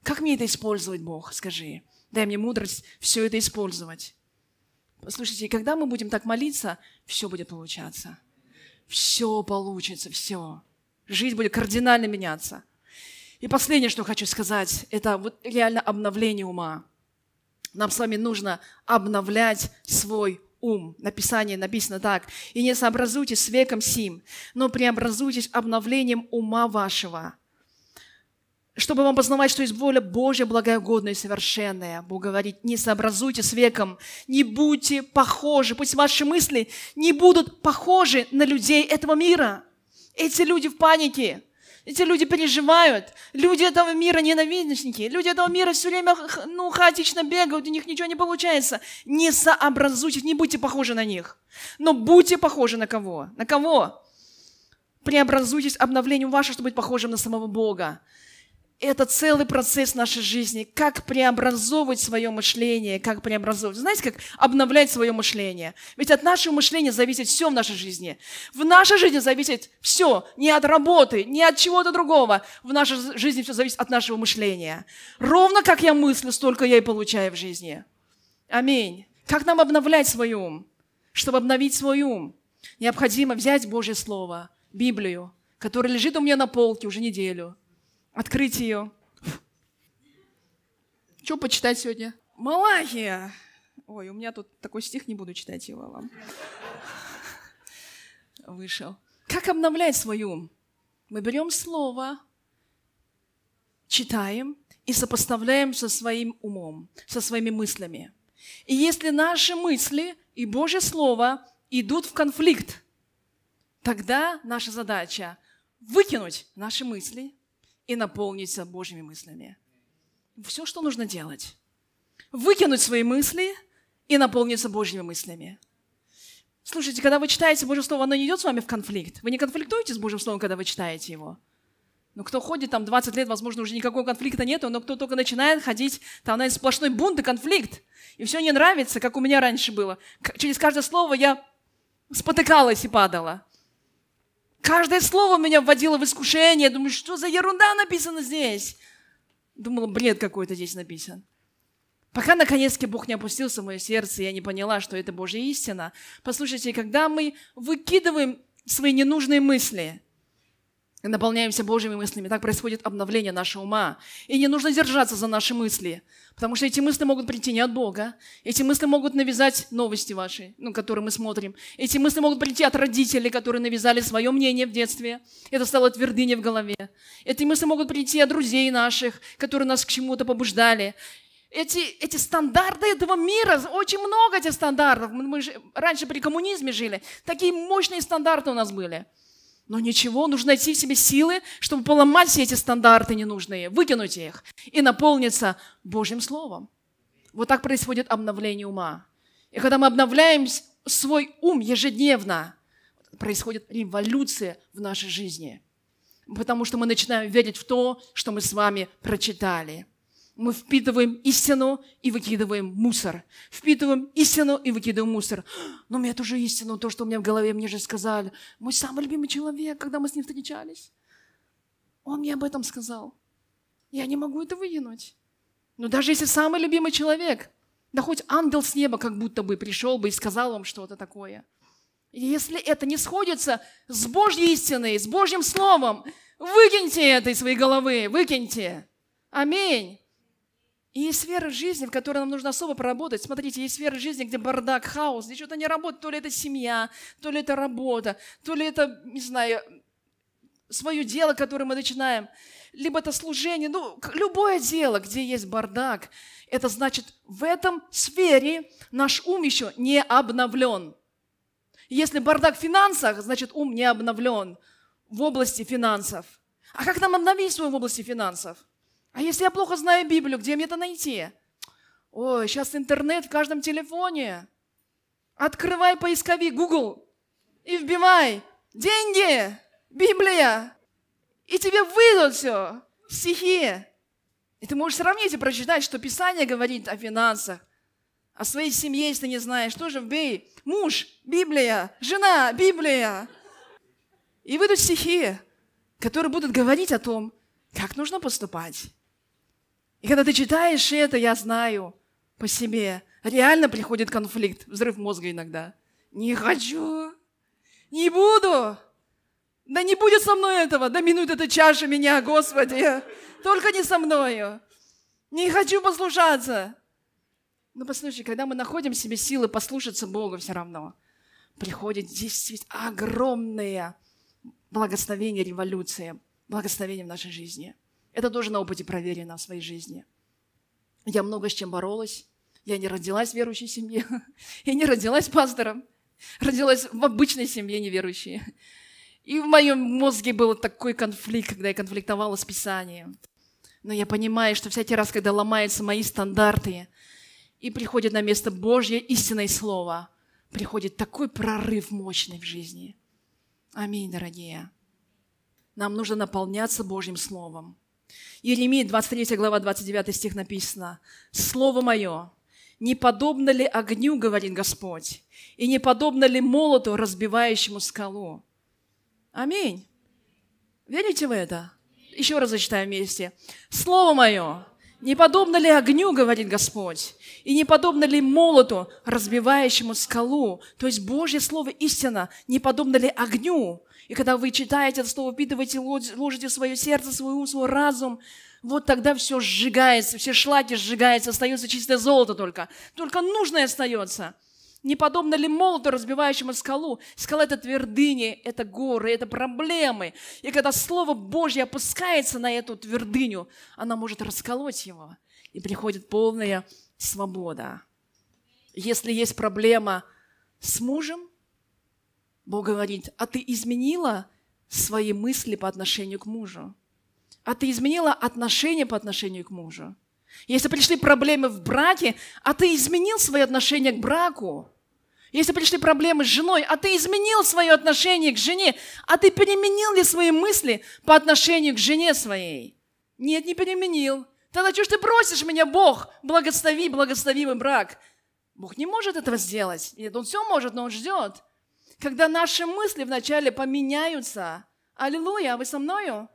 Как мне это использовать, Бог? Скажи. Дай мне мудрость все это использовать. Послушайте, когда мы будем так молиться, все будет получаться. Все получится, все. Жизнь будет кардинально меняться. И последнее, что хочу сказать, это вот реально обновление ума. Нам с вами нужно обновлять свой ум. Написание написано так. «И не сообразуйтесь с веком сим, но преобразуйтесь обновлением ума вашего, чтобы вам познавать, что есть воля Божья, благая, угодная и совершенная». Бог говорит, не сообразуйтесь с веком, не будьте похожи, пусть ваши мысли не будут похожи на людей этого мира. Эти люди в панике, эти люди переживают. Люди этого мира ненавистники. Люди этого мира все время ну, хаотично бегают, у них ничего не получается. Не сообразуйтесь, не будьте похожи на них. Но будьте похожи на кого? На кого? Преобразуйтесь обновлением ваше, чтобы быть похожим на самого Бога это целый процесс нашей жизни, как преобразовывать свое мышление, как преобразовывать. Знаете, как обновлять свое мышление? Ведь от нашего мышления зависит все в нашей жизни. В нашей жизни зависит все, не от работы, не от чего-то другого. В нашей жизни все зависит от нашего мышления. Ровно как я мыслю, столько я и получаю в жизни. Аминь. Как нам обновлять свой ум? Чтобы обновить свой ум, необходимо взять Божье Слово, Библию, которая лежит у меня на полке уже неделю – открыть ее. Что почитать сегодня? Малахия. Ой, у меня тут такой стих, не буду читать его вам. Вышел. Как обновлять свой ум? Мы берем слово, читаем и сопоставляем со своим умом, со своими мыслями. И если наши мысли и Божье Слово идут в конфликт, тогда наша задача выкинуть наши мысли и наполниться Божьими мыслями. Все, что нужно делать. Выкинуть свои мысли и наполниться Божьими мыслями. Слушайте, когда вы читаете Божье Слово, оно не идет с вами в конфликт. Вы не конфликтуете с Божьим Словом, когда вы читаете его. Но кто ходит там 20 лет, возможно, уже никакого конфликта нету, но кто только начинает ходить, там, знаете, сплошной бунт и конфликт. И все не нравится, как у меня раньше было. Через каждое слово я спотыкалась и падала. Каждое слово меня вводило в искушение. Думаю, что за ерунда написана здесь? Думала, бред какой-то здесь написан. Пока, наконец-таки, Бог не опустился в мое сердце, я не поняла, что это Божья истина. Послушайте, когда мы выкидываем свои ненужные мысли, наполняемся Божьими мыслями, так происходит обновление нашего ума. И не нужно держаться за наши мысли, потому что эти мысли могут прийти не от Бога. Эти мысли могут навязать новости ваши, ну, которые мы смотрим. Эти мысли могут прийти от родителей, которые навязали свое мнение в детстве. Это стало твердыней в голове. Эти мысли могут прийти от друзей наших, которые нас к чему-то побуждали. Эти, эти стандарты этого мира, очень много этих стандартов. Мы, мы же, раньше при коммунизме жили, такие мощные стандарты у нас были – но ничего, нужно найти в себе силы, чтобы поломать все эти стандарты ненужные, выкинуть их и наполниться Божьим Словом. Вот так происходит обновление ума. И когда мы обновляем свой ум ежедневно, происходит революция в нашей жизни. Потому что мы начинаем верить в то, что мы с вами прочитали – мы впитываем истину и выкидываем мусор. Впитываем истину и выкидываем мусор. Но мне тоже истину, то, что у меня в голове, мне же сказали. Мой самый любимый человек, когда мы с ним встречались. Он мне об этом сказал. Я не могу это выкинуть. Но даже если самый любимый человек, да хоть ангел с неба как будто бы пришел бы и сказал вам что-то такое. Если это не сходится с Божьей истиной, с Божьим Словом, выкиньте это из своей головы, выкиньте. Аминь. И есть сферы жизни, в которой нам нужно особо поработать. Смотрите, есть сферы жизни, где бардак, хаос, где что-то не работает. То ли это семья, то ли это работа, то ли это, не знаю, свое дело, которое мы начинаем. Либо это служение, ну, любое дело, где есть бардак. Это значит, в этом сфере наш ум еще не обновлен. Если бардак в финансах, значит, ум не обновлен в области финансов. А как нам обновить свой в области финансов? А если я плохо знаю Библию, где мне это найти? Ой, сейчас интернет в каждом телефоне. Открывай поисковик Google и вбивай деньги, Библия, и тебе выйдут все, стихи. И ты можешь сравнить и прочитать, что Писание говорит о финансах, о своей семье, если не знаешь. Тоже вбей муж, Библия, жена, Библия. И выйдут стихи, которые будут говорить о том, как нужно поступать. И когда ты читаешь это, я знаю по себе, реально приходит конфликт, взрыв мозга иногда. Не хочу, не буду. Да не будет со мной этого, да минут эта чаша меня, Господи. Только не со мною. Не хочу послушаться. Но послушай, когда мы находим в себе силы послушаться Бога все равно, приходит действительно огромное благословение, революция, благословение в нашей жизни – это тоже на опыте проверено в своей жизни. Я много с чем боролась. Я не родилась в верующей семье. Я не родилась пастором. Родилась в обычной семье неверующей. И в моем мозге был такой конфликт, когда я конфликтовала с Писанием. Но я понимаю, что всякий раз, когда ломаются мои стандарты, и приходит на место Божье истинное Слово, приходит такой прорыв мощный в жизни. Аминь, дорогие. Нам нужно наполняться Божьим Словом. Иеремия, 23 глава, 29 стих написано. «Слово мое, не подобно ли огню, говорит Господь, и не подобно ли молоту, разбивающему скалу?» Аминь. Верите в это? Еще раз зачитаем вместе. «Слово мое, не подобно ли огню, говорит Господь, и не подобно ли молоту, разбивающему скалу?» То есть Божье Слово истина, не подобно ли огню, и когда вы читаете это слово, впитываете, ложите свое сердце, свой ум, свой разум, вот тогда все сжигается, все шлаки сжигаются, остается чистое золото только. Только нужное остается. Не подобно ли молоту, разбивающему скалу? Скала – это твердыни, это горы, это проблемы. И когда Слово Божье опускается на эту твердыню, она может расколоть его. И приходит полная свобода. Если есть проблема с мужем, Бог говорит, а ты изменила свои мысли по отношению к мужу? А ты изменила отношения по отношению к мужу? Если пришли проблемы в браке, а ты изменил свои отношения к браку? Если пришли проблемы с женой, а ты изменил свое отношение к жене, а ты переменил ли свои мысли по отношению к жене своей? Нет, не переменил. Тогда что ж ты просишь меня, Бог, благослови благословимый брак? Бог не может этого сделать. Нет, Он все может, но Он ждет. Когда наши мысли вначале поменяются. Аллилуйя, а вы со мною?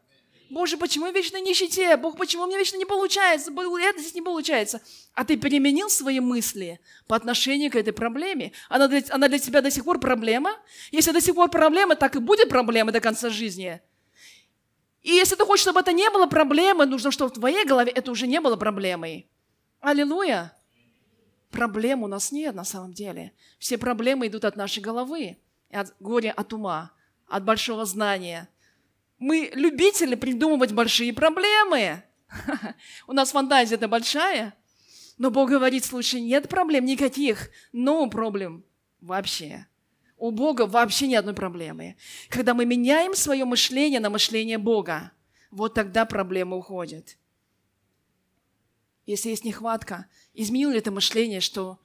Боже, почему я вечно нищете? Бог, почему мне вечно не получается? Это здесь не получается. А ты переменил свои мысли по отношению к этой проблеме. Она для, она для тебя до сих пор проблема. Если до сих пор проблема, так и будет проблема до конца жизни. И если ты хочешь, чтобы это не было проблемой, нужно, чтобы в твоей голове это уже не было проблемой. Аллилуйя. Проблем у нас нет на самом деле. Все проблемы идут от нашей головы, от горя, от ума, от большого знания – мы любители придумывать большие проблемы. У нас фантазия-то большая. Но Бог говорит, слушай, нет проблем никаких. No проблем вообще. У Бога вообще ни одной проблемы. Когда мы меняем свое мышление на мышление Бога, вот тогда проблема уходит. Если есть нехватка, изменил ли ты мышление, что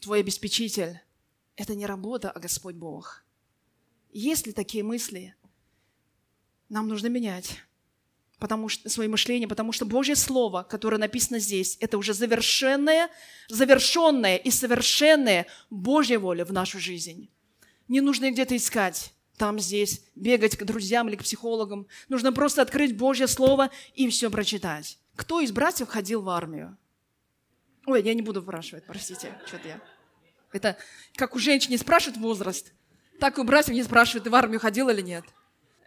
твой обеспечитель – это не работа, а Господь Бог? Есть ли такие мысли? Нам нужно менять потому что, свое мышление, потому что Божье Слово, которое написано здесь, это уже завершенное, завершенное и совершенное Божья воля в нашу жизнь. Не нужно где-то искать, там, здесь, бегать к друзьям или к психологам. Нужно просто открыть Божье Слово и все прочитать. Кто из братьев ходил в армию? Ой, я не буду спрашивать, простите, что-то я. Это как у женщин не спрашивают возраст, так и у братьев не спрашивают, ты в армию ходил или нет.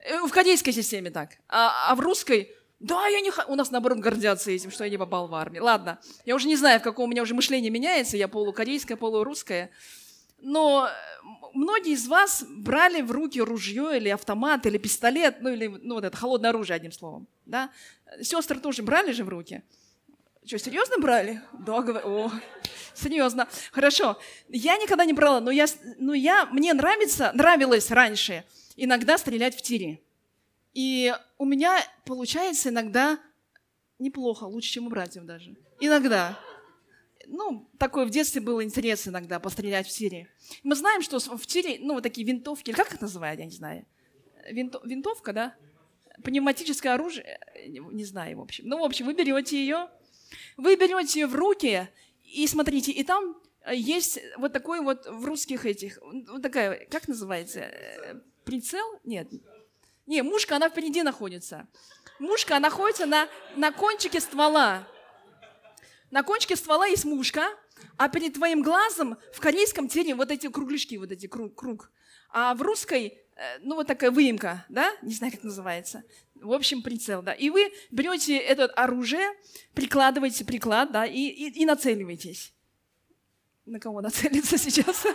Э, в корейской системе так. А, а в русской, да, я не... У нас, наоборот, гордятся этим, что я не попал в армию. Ладно, я уже не знаю, в каком у меня уже мышление меняется, я полукорейская, полурусская. Но многие из вас брали в руки ружье или автомат, или пистолет, ну или ну, вот это холодное оружие, одним словом. Да? Сестры тоже брали же в руки. Что, серьезно брали? Да, говорю. О, серьезно. Хорошо. Я никогда не брала, но я, но я, мне нравится, нравилось раньше – иногда стрелять в тире. И у меня получается иногда неплохо, лучше, чем у братьев даже. Иногда. Ну, такое в детстве было интерес иногда пострелять в тире. Мы знаем, что в тире, ну, вот такие винтовки, как их называют, я не знаю. Винто, винтовка, да? Пневматическое оружие, не знаю, в общем. Ну, в общем, вы берете ее, вы берете ее в руки, и смотрите, и там есть вот такой вот в русских этих, вот такая, как называется, Прицел? Нет. Не, мушка, она впереди находится. Мушка находится на, на кончике ствола. На кончике ствола есть мушка, а перед твоим глазом в корейском тере вот эти кругляшки, вот эти круг. круг. А в русской, э, ну вот такая выемка, да, не знаю, как называется. В общем, прицел, да. И вы берете это оружие, прикладываете приклад, да, и, и, и нацеливаетесь на кого нацелиться сейчас.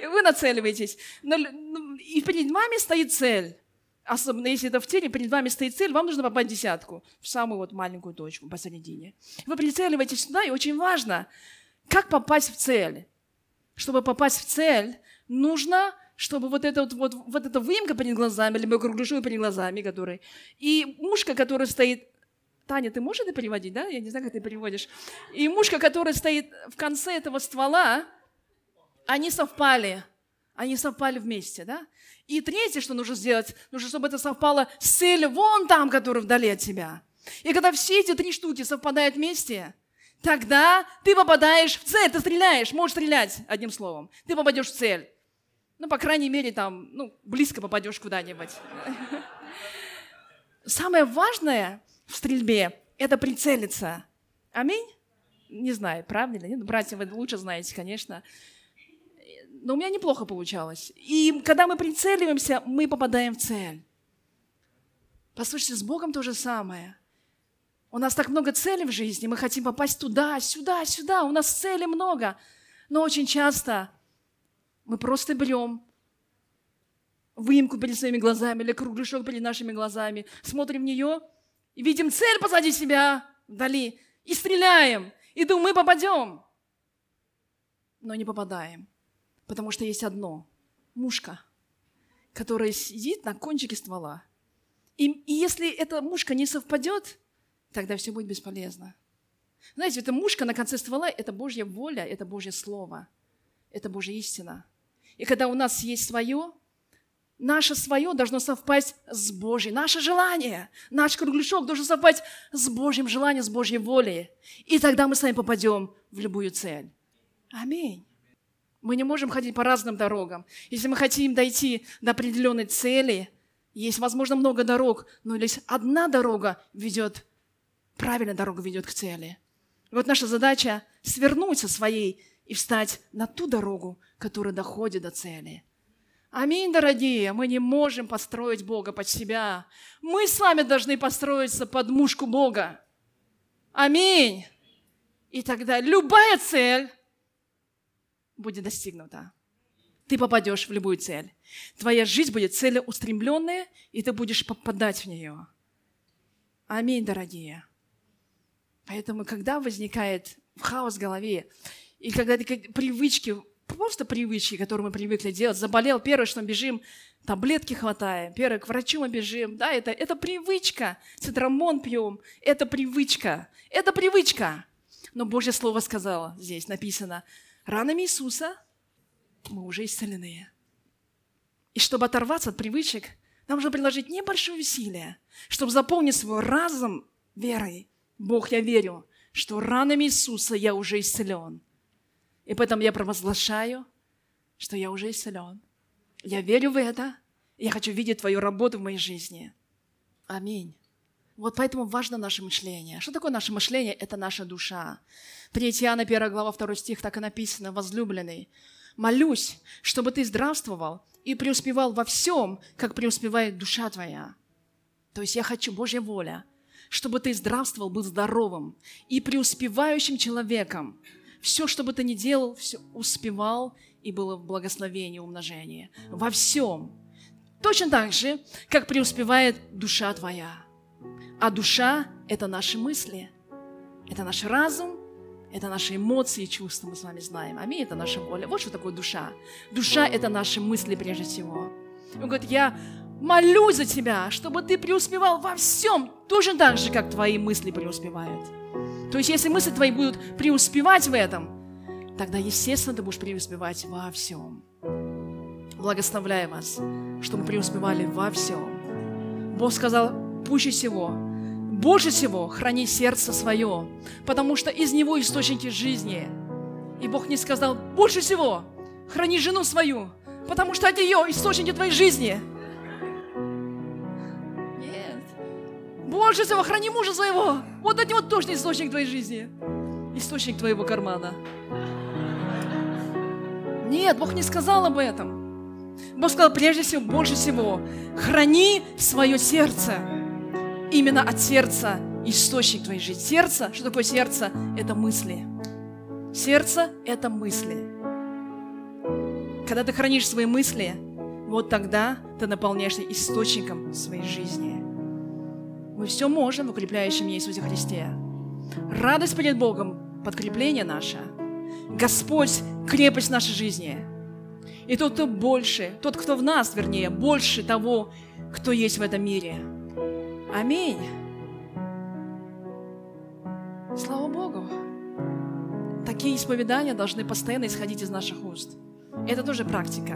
и вы нацеливаетесь. Ну, и перед вами стоит цель. Особенно если это в теле, перед вами стоит цель, вам нужно попасть в десятку, в самую вот маленькую точку посередине. Вы прицеливаетесь сюда, и очень важно, как попасть в цель. Чтобы попасть в цель, нужно, чтобы вот эта вот, вот, вот эта выемка перед глазами, либо кругляшок перед глазами, который, и мушка, которая стоит Таня, ты можешь это переводить, да? Я не знаю, как ты переводишь. И мушка, которая стоит в конце этого ствола, они совпали. Они совпали вместе, да? И третье, что нужно сделать, нужно, чтобы это совпало с целью вон там, которая вдали от тебя. И когда все эти три штуки совпадают вместе, тогда ты попадаешь в цель, ты стреляешь, можешь стрелять, одним словом. Ты попадешь в цель. Ну, по крайней мере, там, ну, близко попадешь куда-нибудь. Самое важное в стрельбе – это прицелиться. Аминь? Не знаю, или нет. Братья, вы лучше знаете, конечно. Но у меня неплохо получалось. И когда мы прицеливаемся, мы попадаем в цель. Послушайте, с Богом то же самое. У нас так много целей в жизни, мы хотим попасть туда, сюда, сюда. У нас целей много. Но очень часто мы просто берем выемку перед своими глазами или кругляшок перед нашими глазами, смотрим в нее и видим цель позади себя вдали, и стреляем, и думаем, мы попадем. Но не попадаем, потому что есть одно – мушка, которая сидит на кончике ствола. И, и если эта мушка не совпадет, тогда все будет бесполезно. Знаете, эта мушка на конце ствола – это Божья воля, это Божье Слово. это Божья истина. И когда у нас есть свое, наше свое должно совпасть с Божьим. Наше желание, наш кругляшок должен совпасть с Божьим желанием, с Божьей волей. И тогда мы с вами попадем в любую цель. Аминь. Мы не можем ходить по разным дорогам. Если мы хотим дойти до определенной цели, есть, возможно, много дорог, но лишь одна дорога ведет, правильная дорога ведет к цели. И вот наша задача свернуть со своей и встать на ту дорогу, которая доходит до цели. Аминь, дорогие. Мы не можем построить Бога под себя. Мы с вами должны построиться под мушку Бога. Аминь. И тогда любая цель будет достигнута. Ты попадешь в любую цель. Твоя жизнь будет целеустремленная, и ты будешь попадать в нее. Аминь, дорогие. Поэтому, когда возникает хаос в голове, и когда такие привычки, просто привычки, которые мы привыкли делать, заболел, первое, что мы бежим, таблетки хватаем, первое, к врачу мы бежим, да, это, это привычка, цитрамон пьем, это привычка, это привычка. Но Божье Слово сказало здесь, написано, ранами Иисуса мы уже исцелены. И чтобы оторваться от привычек, нам нужно приложить небольшое усилие, чтобы заполнить свой разум верой. Бог, я верю, что ранами Иисуса я уже исцелен – и поэтому я провозглашаю, что я уже исцелен. Я верю в это. Я хочу видеть Твою работу в моей жизни. Аминь. Вот поэтому важно наше мышление. Что такое наше мышление? Это наша душа. 3 Иоанна 1 глава 2 стих так и написано, возлюбленный. Молюсь, чтобы ты здравствовал и преуспевал во всем, как преуспевает душа твоя. То есть я хочу Божья воля, чтобы ты здравствовал, был здоровым и преуспевающим человеком, все, что бы ты ни делал, все успевал и было в благословении, умножении. Во всем. Точно так же, как преуспевает душа твоя. А душа – это наши мысли, это наш разум, это наши эмоции и чувства, мы с вами знаем. Аминь, это наша воля. Вот что такое душа. Душа – это наши мысли прежде всего. Он говорит, я молюсь за тебя, чтобы ты преуспевал во всем, точно так же, как твои мысли преуспевают. То есть, если мысли твои будут преуспевать в этом, тогда, естественно, ты будешь преуспевать во всем. Благословляю вас, чтобы преуспевали во всем. Бог сказал, пуще всего, больше всего храни сердце свое, потому что из него источники жизни. И Бог не сказал, больше всего храни жену свою, потому что от нее источники твоей жизни – Больше всего храни мужа своего. Вот это вот точно источник твоей жизни. Источник твоего кармана. Нет, Бог не сказал об этом. Бог сказал, прежде всего, больше всего, храни свое сердце. Именно от сердца источник твоей жизни. Сердце, что такое сердце? Это мысли. Сердце – это мысли. Когда ты хранишь свои мысли, вот тогда ты наполняешься источником своей жизни. Мы все можем в укрепляющем Иисусе Христе. Радость перед Богом – подкрепление наше. Господь – крепость нашей жизни. И тот, кто больше, тот, кто в нас, вернее, больше того, кто есть в этом мире. Аминь. Слава Богу. Такие исповедания должны постоянно исходить из наших уст. Это тоже практика.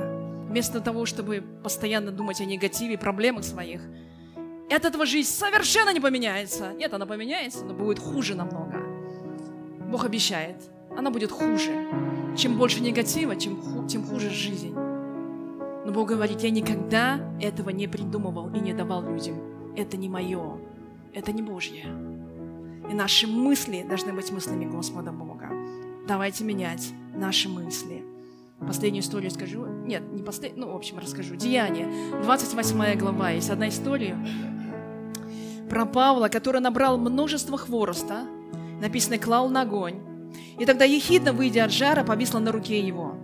Вместо того, чтобы постоянно думать о негативе, проблемах своих – и от этого жизнь совершенно не поменяется. Нет, она поменяется, но будет хуже намного. Бог обещает, она будет хуже. Чем больше негатива, тем, ху, тем хуже жизнь. Но Бог говорит, я никогда этого не придумывал и не давал людям. Это не мое, это не Божье. И наши мысли должны быть мыслями Господа Бога. Давайте менять наши мысли. Последнюю историю скажу. Нет, не последнюю, ну, в общем, расскажу. Деяние, 28 глава. Есть одна история про Павла, который набрал множество хвороста, написано «клал на огонь». И тогда ехидно, выйдя от жара, повисла на руке его.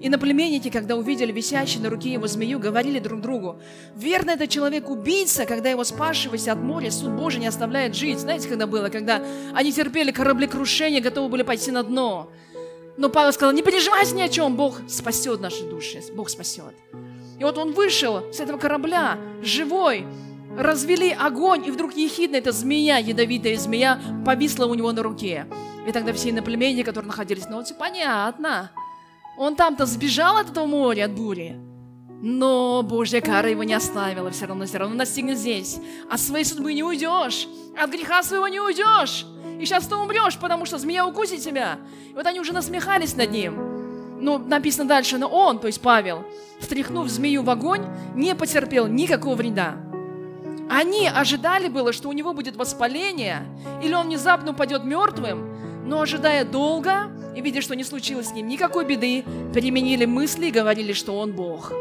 И на наплеменники, когда увидели висящий на руке его змею, говорили друг другу, «Верно, это человек убийца, когда его спасшегося от моря суд Божий не оставляет жить». Знаете, когда было? Когда они терпели кораблекрушение, готовы были пойти на дно. Но Павел сказал, не переживайте ни о чем, Бог спасет наши души, Бог спасет. И вот он вышел с этого корабля, живой, развели огонь, и вдруг ехидная эта змея, ядовитая змея, повисла у него на руке. И тогда все иноплеменники, которые находились на лодке, понятно, Он там-то сбежал от этого моря, от бури. Но Божья кара его не оставила все равно, все равно настигнет здесь. От своей судьбы не уйдешь, от греха своего не уйдешь. И сейчас ты умрешь, потому что змея укусит тебя. И вот они уже насмехались над ним. Ну, написано дальше, но он, то есть Павел, встряхнув змею в огонь, не потерпел никакого вреда. Они ожидали было, что у него будет воспаление, или он внезапно упадет мертвым, но ожидая долго и видя, что не случилось с ним никакой беды, переменили мысли и говорили, что он Бог.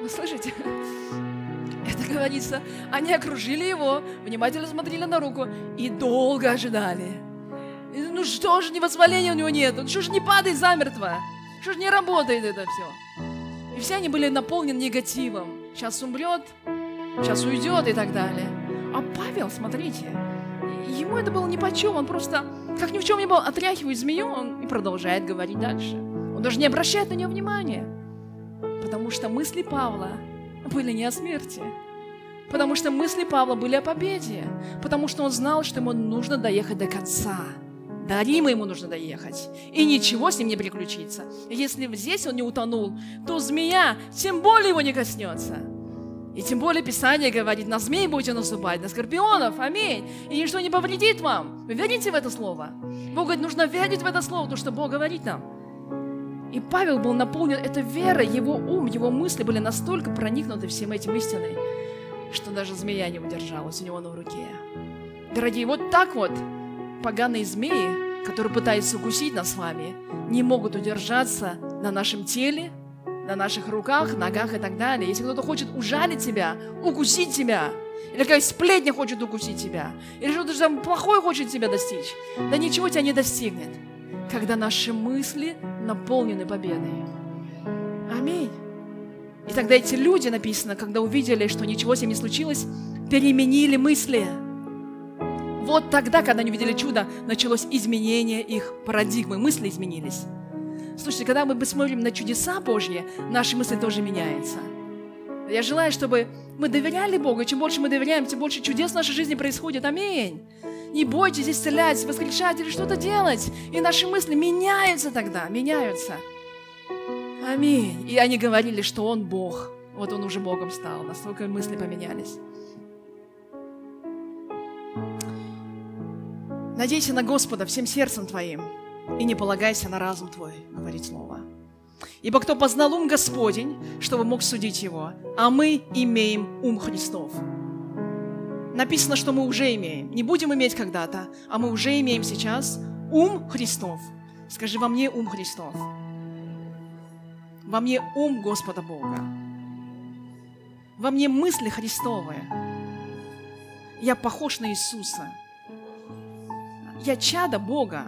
Вы слышите? Это говорится, они окружили его, внимательно смотрели на руку и долго ожидали. Ну что же, ни воспаления у него нет, ну что же не падает замертво, что же не работает это все. И все они были наполнены негативом. Сейчас умрет, сейчас уйдет и так далее. А Павел, смотрите, ему это было ни по чем, он просто, как ни в чем не было, отряхивает змею, он и продолжает говорить дальше. Он даже не обращает на нее внимания, потому что мысли Павла были не о смерти, потому что мысли Павла были о победе, потому что он знал, что ему нужно доехать до конца. До Рима ему нужно доехать. И ничего с ним не приключится. Если здесь он не утонул, то змея тем более его не коснется. И тем более Писание говорит, на змей будете наступать, на скорпионов, аминь. И ничто не повредит вам. Вы верите в это слово? Бог говорит, нужно верить в это слово, то, что Бог говорит нам. И Павел был наполнен этой верой, его ум, его мысли были настолько проникнуты всем этим истиной, что даже змея не удержалась у него на руке. Дорогие, вот так вот поганые змеи, которые пытаются укусить нас с вами, не могут удержаться на нашем теле, на наших руках, ногах и так далее. Если кто-то хочет ужалить тебя, укусить тебя, или какая сплетня хочет укусить тебя, или что-то там плохое хочет тебя достичь, да ничего тебя не достигнет, когда наши мысли наполнены победой. Аминь. И тогда эти люди, написано, когда увидели, что ничего с ним не случилось, переменили мысли. Вот тогда, когда они увидели чудо, началось изменение их парадигмы, мысли изменились. Слушайте, когда мы смотрим на чудеса Божьи, наши мысли тоже меняются. Я желаю, чтобы мы доверяли Богу. И чем больше мы доверяем, тем больше чудес в нашей жизни происходит. Аминь. Не бойтесь исцелять, воскрешать или что-то делать. И наши мысли меняются тогда, меняются. Аминь. И они говорили, что Он Бог. Вот Он уже Богом стал. Настолько мысли поменялись. Надейся на Господа всем сердцем твоим и не полагайся на разум твой, говорит Слово. Ибо кто познал ум Господень, чтобы мог судить его, а мы имеем ум Христов. Написано, что мы уже имеем. Не будем иметь когда-то, а мы уже имеем сейчас ум Христов. Скажи, во мне ум Христов. Во мне ум Господа Бога. Во мне мысли Христовые. Я похож на Иисуса. Я чадо Бога.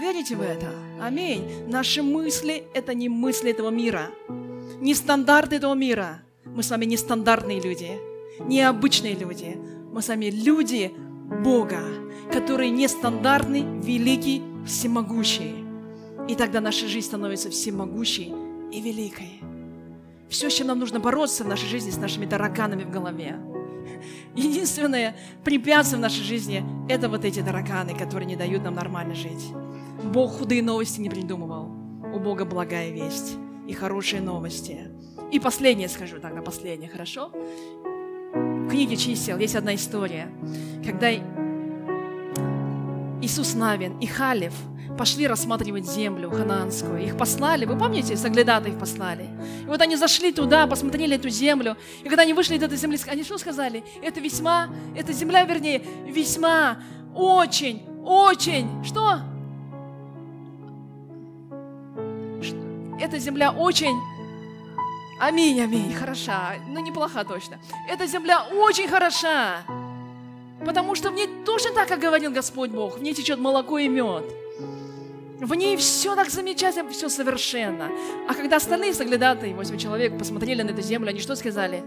Верите в это? Аминь. Наши мысли – это не мысли этого мира, не стандарты этого мира. Мы с вами нестандартные люди, необычные люди. Мы с вами люди Бога, которые нестандартны, великий, всемогущий. И тогда наша жизнь становится всемогущей и великой. Все, с чем нам нужно бороться в нашей жизни, с нашими тараканами в голове. Единственное препятствие в нашей жизни – это вот эти тараканы, которые не дают нам нормально жить. Бог худые новости не придумывал. У Бога благая весть и хорошие новости. И последнее скажу тогда, последнее, хорошо? В книге чисел есть одна история, когда Иисус Навин и Халев пошли рассматривать землю ханаанскую. Их послали, вы помните, соглядаты их послали. И вот они зашли туда, посмотрели эту землю. И когда они вышли из этой земли, они что сказали? Это весьма, эта земля, вернее, весьма, очень, очень, что? эта земля очень... Аминь, аминь, хороша. Ну, неплоха точно. Эта земля очень хороша. Потому что в ней точно так, как говорил Господь Бог, в ней течет молоко и мед. В ней все так замечательно, все совершенно. А когда остальные соглядатые, восемь человек, посмотрели на эту землю, они что сказали?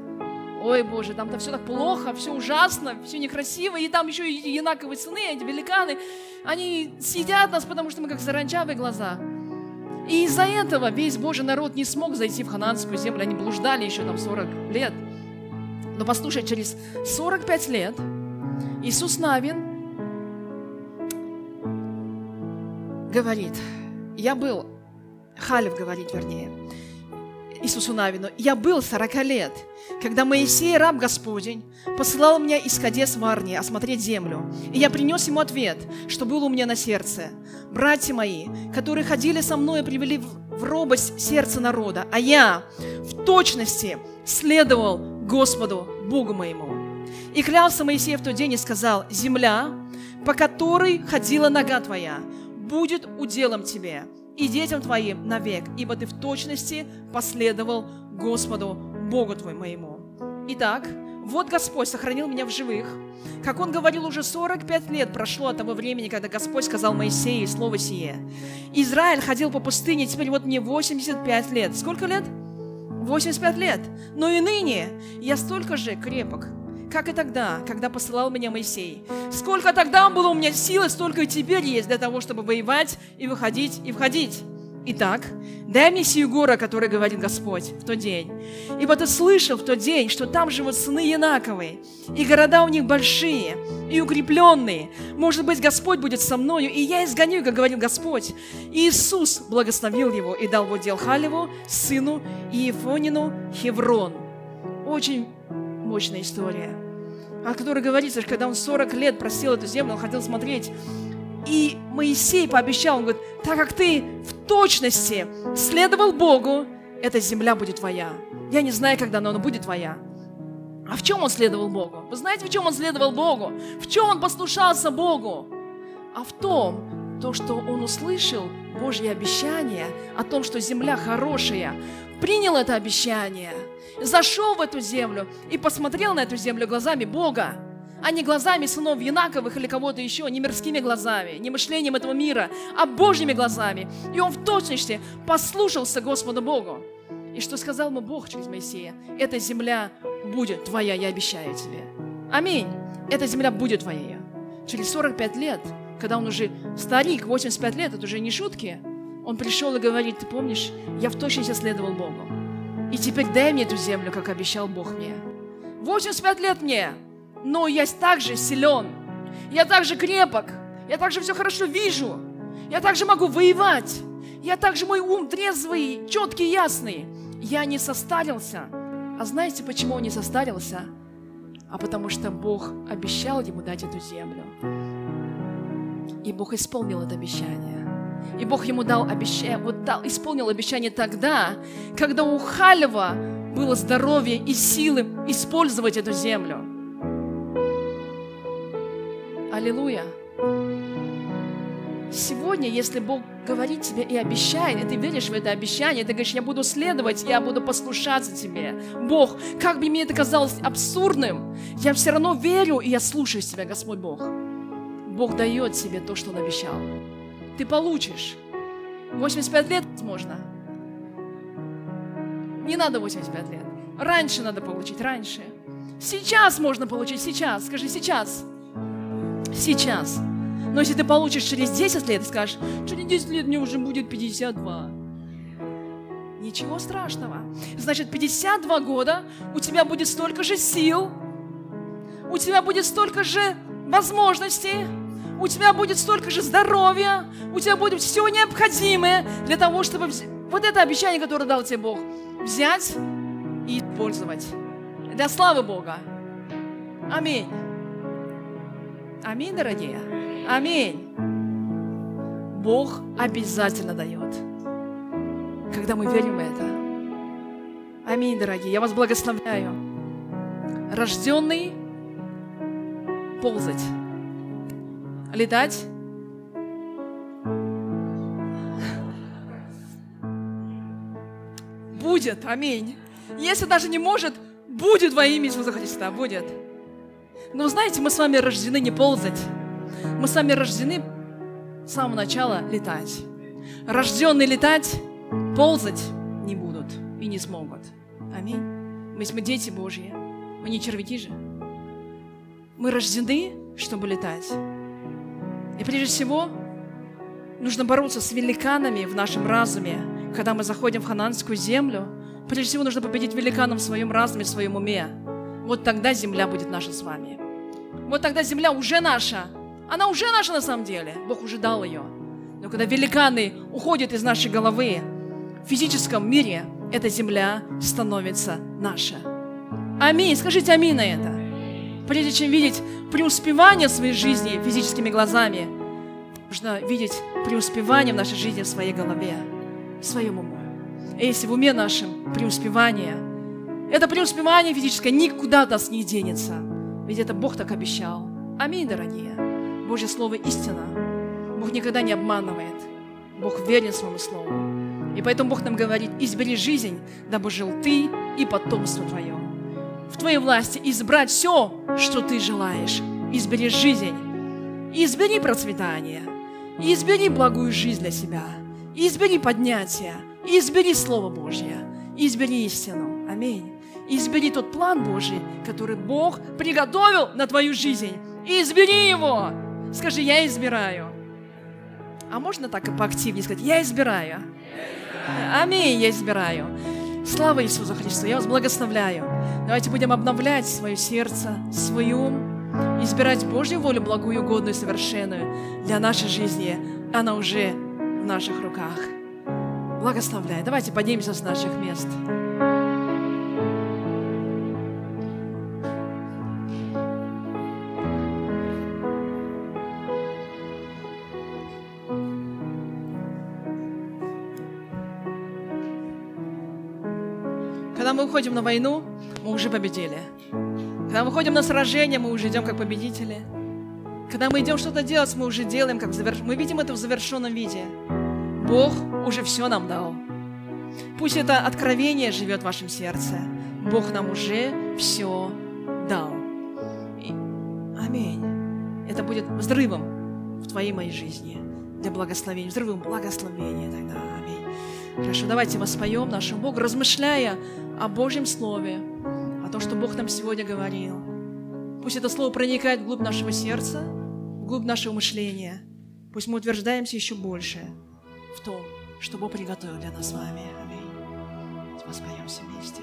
Ой, Боже, там-то все так плохо, все ужасно, все некрасиво, и там еще и янаковые сыны, эти великаны, они съедят нас, потому что мы как заранчавые глаза. И из-за этого весь Божий народ не смог зайти в хананскую землю. Они блуждали еще там 40 лет. Но послушай, через 45 лет Иисус Навин говорит, я был Халев говорит, вернее, Иисусу Навину, «Я был сорока лет, когда Моисей, раб Господень, посылал меня из Кадес в Арнии осмотреть землю, и я принес ему ответ, что было у меня на сердце. Братья мои, которые ходили со мной, привели в робость сердце народа, а я в точности следовал Господу, Богу моему. И клялся Моисей в тот день и сказал, «Земля, по которой ходила нога твоя, будет уделом тебе, и детям твоим навек, ибо ты в точности последовал Господу, Богу твоему моему. Итак, вот Господь сохранил меня в живых. Как Он говорил, уже 45 лет прошло от того времени, когда Господь сказал Моисею слово сие. Израиль ходил по пустыне, теперь вот мне 85 лет. Сколько лет? 85 лет. Но и ныне я столько же крепок, как и тогда, когда посылал меня Моисей. Сколько тогда было у меня силы, столько и теперь есть для того, чтобы воевать и выходить и входить. Итак, дай мне сию гору, о которой говорит Господь в тот день. Ибо ты слышал в тот день, что там живут сыны Янаковые, и города у них большие и укрепленные. Может быть, Господь будет со мною, и я изгоню, как говорил Господь. И Иисус благословил его и дал в дел Халеву, сыну Иефонину Хеврон. Очень мощная история, о которой говорится, что когда он 40 лет просил эту землю, он хотел смотреть. И Моисей пообещал, он говорит, так как ты в точности следовал Богу, эта земля будет твоя. Я не знаю, когда, она будет твоя. А в чем он следовал Богу? Вы знаете, в чем он следовал Богу? В чем он послушался Богу? А в том, то, что он услышал Божье обещание о том, что земля хорошая, принял это обещание – зашел в эту землю и посмотрел на эту землю глазами Бога, а не глазами сынов Янаковых или кого-то еще, не мирскими глазами, не мышлением этого мира, а Божьими глазами. И он в точности послушался Господу Богу. И что сказал ему Бог через Моисея? Эта земля будет твоя, я обещаю тебе. Аминь. Эта земля будет твоя. Через 45 лет, когда он уже старик, 85 лет, это уже не шутки, он пришел и говорит, ты помнишь, я в точности следовал Богу. И теперь дай мне эту землю, как обещал Бог мне. 85 лет мне, но я также силен. Я также крепок. Я также все хорошо вижу. Я также могу воевать. Я также мой ум трезвый, четкий, ясный. Я не состарился. А знаете, почему он не состарился? А потому что Бог обещал ему дать эту землю. И Бог исполнил это обещание. И Бог ему дал обещание, вот дал, исполнил обещание тогда, когда у Халева было здоровье и силы использовать эту землю. Аллилуйя. Сегодня, если Бог говорит тебе и обещает, и ты веришь в это обещание, ты говоришь, я буду следовать, я буду послушаться тебе. Бог, как бы мне это казалось абсурдным, я все равно верю, и я слушаю тебя, Господь Бог. Бог дает тебе то, что Он обещал ты получишь. 85 лет, возможно. Не надо 85 лет. Раньше надо получить, раньше. Сейчас можно получить, сейчас. Скажи, сейчас. Сейчас. Но если ты получишь через 10 лет, скажешь, через 10 лет мне уже будет 52. Ничего страшного. Значит, 52 года у тебя будет столько же сил, у тебя будет столько же возможностей, у тебя будет столько же здоровья, у тебя будет все необходимое для того, чтобы вот это обещание, которое дал тебе Бог, взять и использовать. Для славы Бога. Аминь. Аминь, дорогие. Аминь. Бог обязательно дает, когда мы верим в это. Аминь, дорогие. Я вас благословляю. Рожденный ползать летать. Будет, аминь. Если даже не может, будет во имя Иисуса Христа, будет. Но знаете, мы с вами рождены не ползать. Мы с вами рождены с самого начала летать. Рожденные летать, ползать не будут и не смогут. Аминь. Мы, мы дети Божьи, мы не червяки же. Мы рождены, чтобы летать. И прежде всего, нужно бороться с великанами в нашем разуме. Когда мы заходим в хананскую землю, прежде всего нужно победить великанов в своем разуме, в своем уме. Вот тогда земля будет наша с вами. Вот тогда земля уже наша. Она уже наша на самом деле. Бог уже дал ее. Но когда великаны уходят из нашей головы, физическом мире эта земля становится наша. Аминь. Скажите аминь на это. Прежде чем видеть преуспевание в своей жизни физическими глазами, нужно видеть преуспевание в нашей жизни в своей голове, в своем уму. И если в уме нашем преуспевание, это преуспевание физическое никуда от нас не денется. Ведь это Бог так обещал. Аминь, дорогие. Божье Слово истина. Бог никогда не обманывает. Бог верен своему Слову. И поэтому Бог нам говорит, избери жизнь, дабы жил ты и потомство твое. В твоей власти избрать все, что ты желаешь. Избери жизнь. Избери процветание. Избери благую жизнь для себя. Избери поднятие. Избери Слово Божье. Избери истину. Аминь. Избери тот план Божий, который Бог приготовил на твою жизнь. Избери его. Скажи, я избираю. А можно так и поактивнее сказать, я избираю. Аминь, я избираю. Слава Иисусу Христу, я вас благословляю. Давайте будем обновлять свое сердце, свой ум, избирать Божью волю, благую, угодную, совершенную для нашей жизни. Она уже в наших руках. Благословляю. Давайте поднимемся с наших мест. Уходим на войну, мы уже победили. Когда мы уходим на сражение, мы уже идем как победители. Когда мы идем что-то делать, мы уже делаем, как завер... мы видим это в завершенном виде. Бог уже все нам дал. Пусть это откровение живет в вашем сердце. Бог нам уже все дал. И... Аминь. Это будет взрывом в твоей моей жизни для благословения, взрывом благословения тогда. Аминь. Хорошо, давайте воспоем нашему Богу, размышляя о Божьем Слове, о том, что Бог нам сегодня говорил. Пусть это Слово проникает вглубь нашего сердца, вглубь нашего мышления. Пусть мы утверждаемся еще больше в том, что Бог приготовил для нас с вами. Аминь. Воспоемся вместе.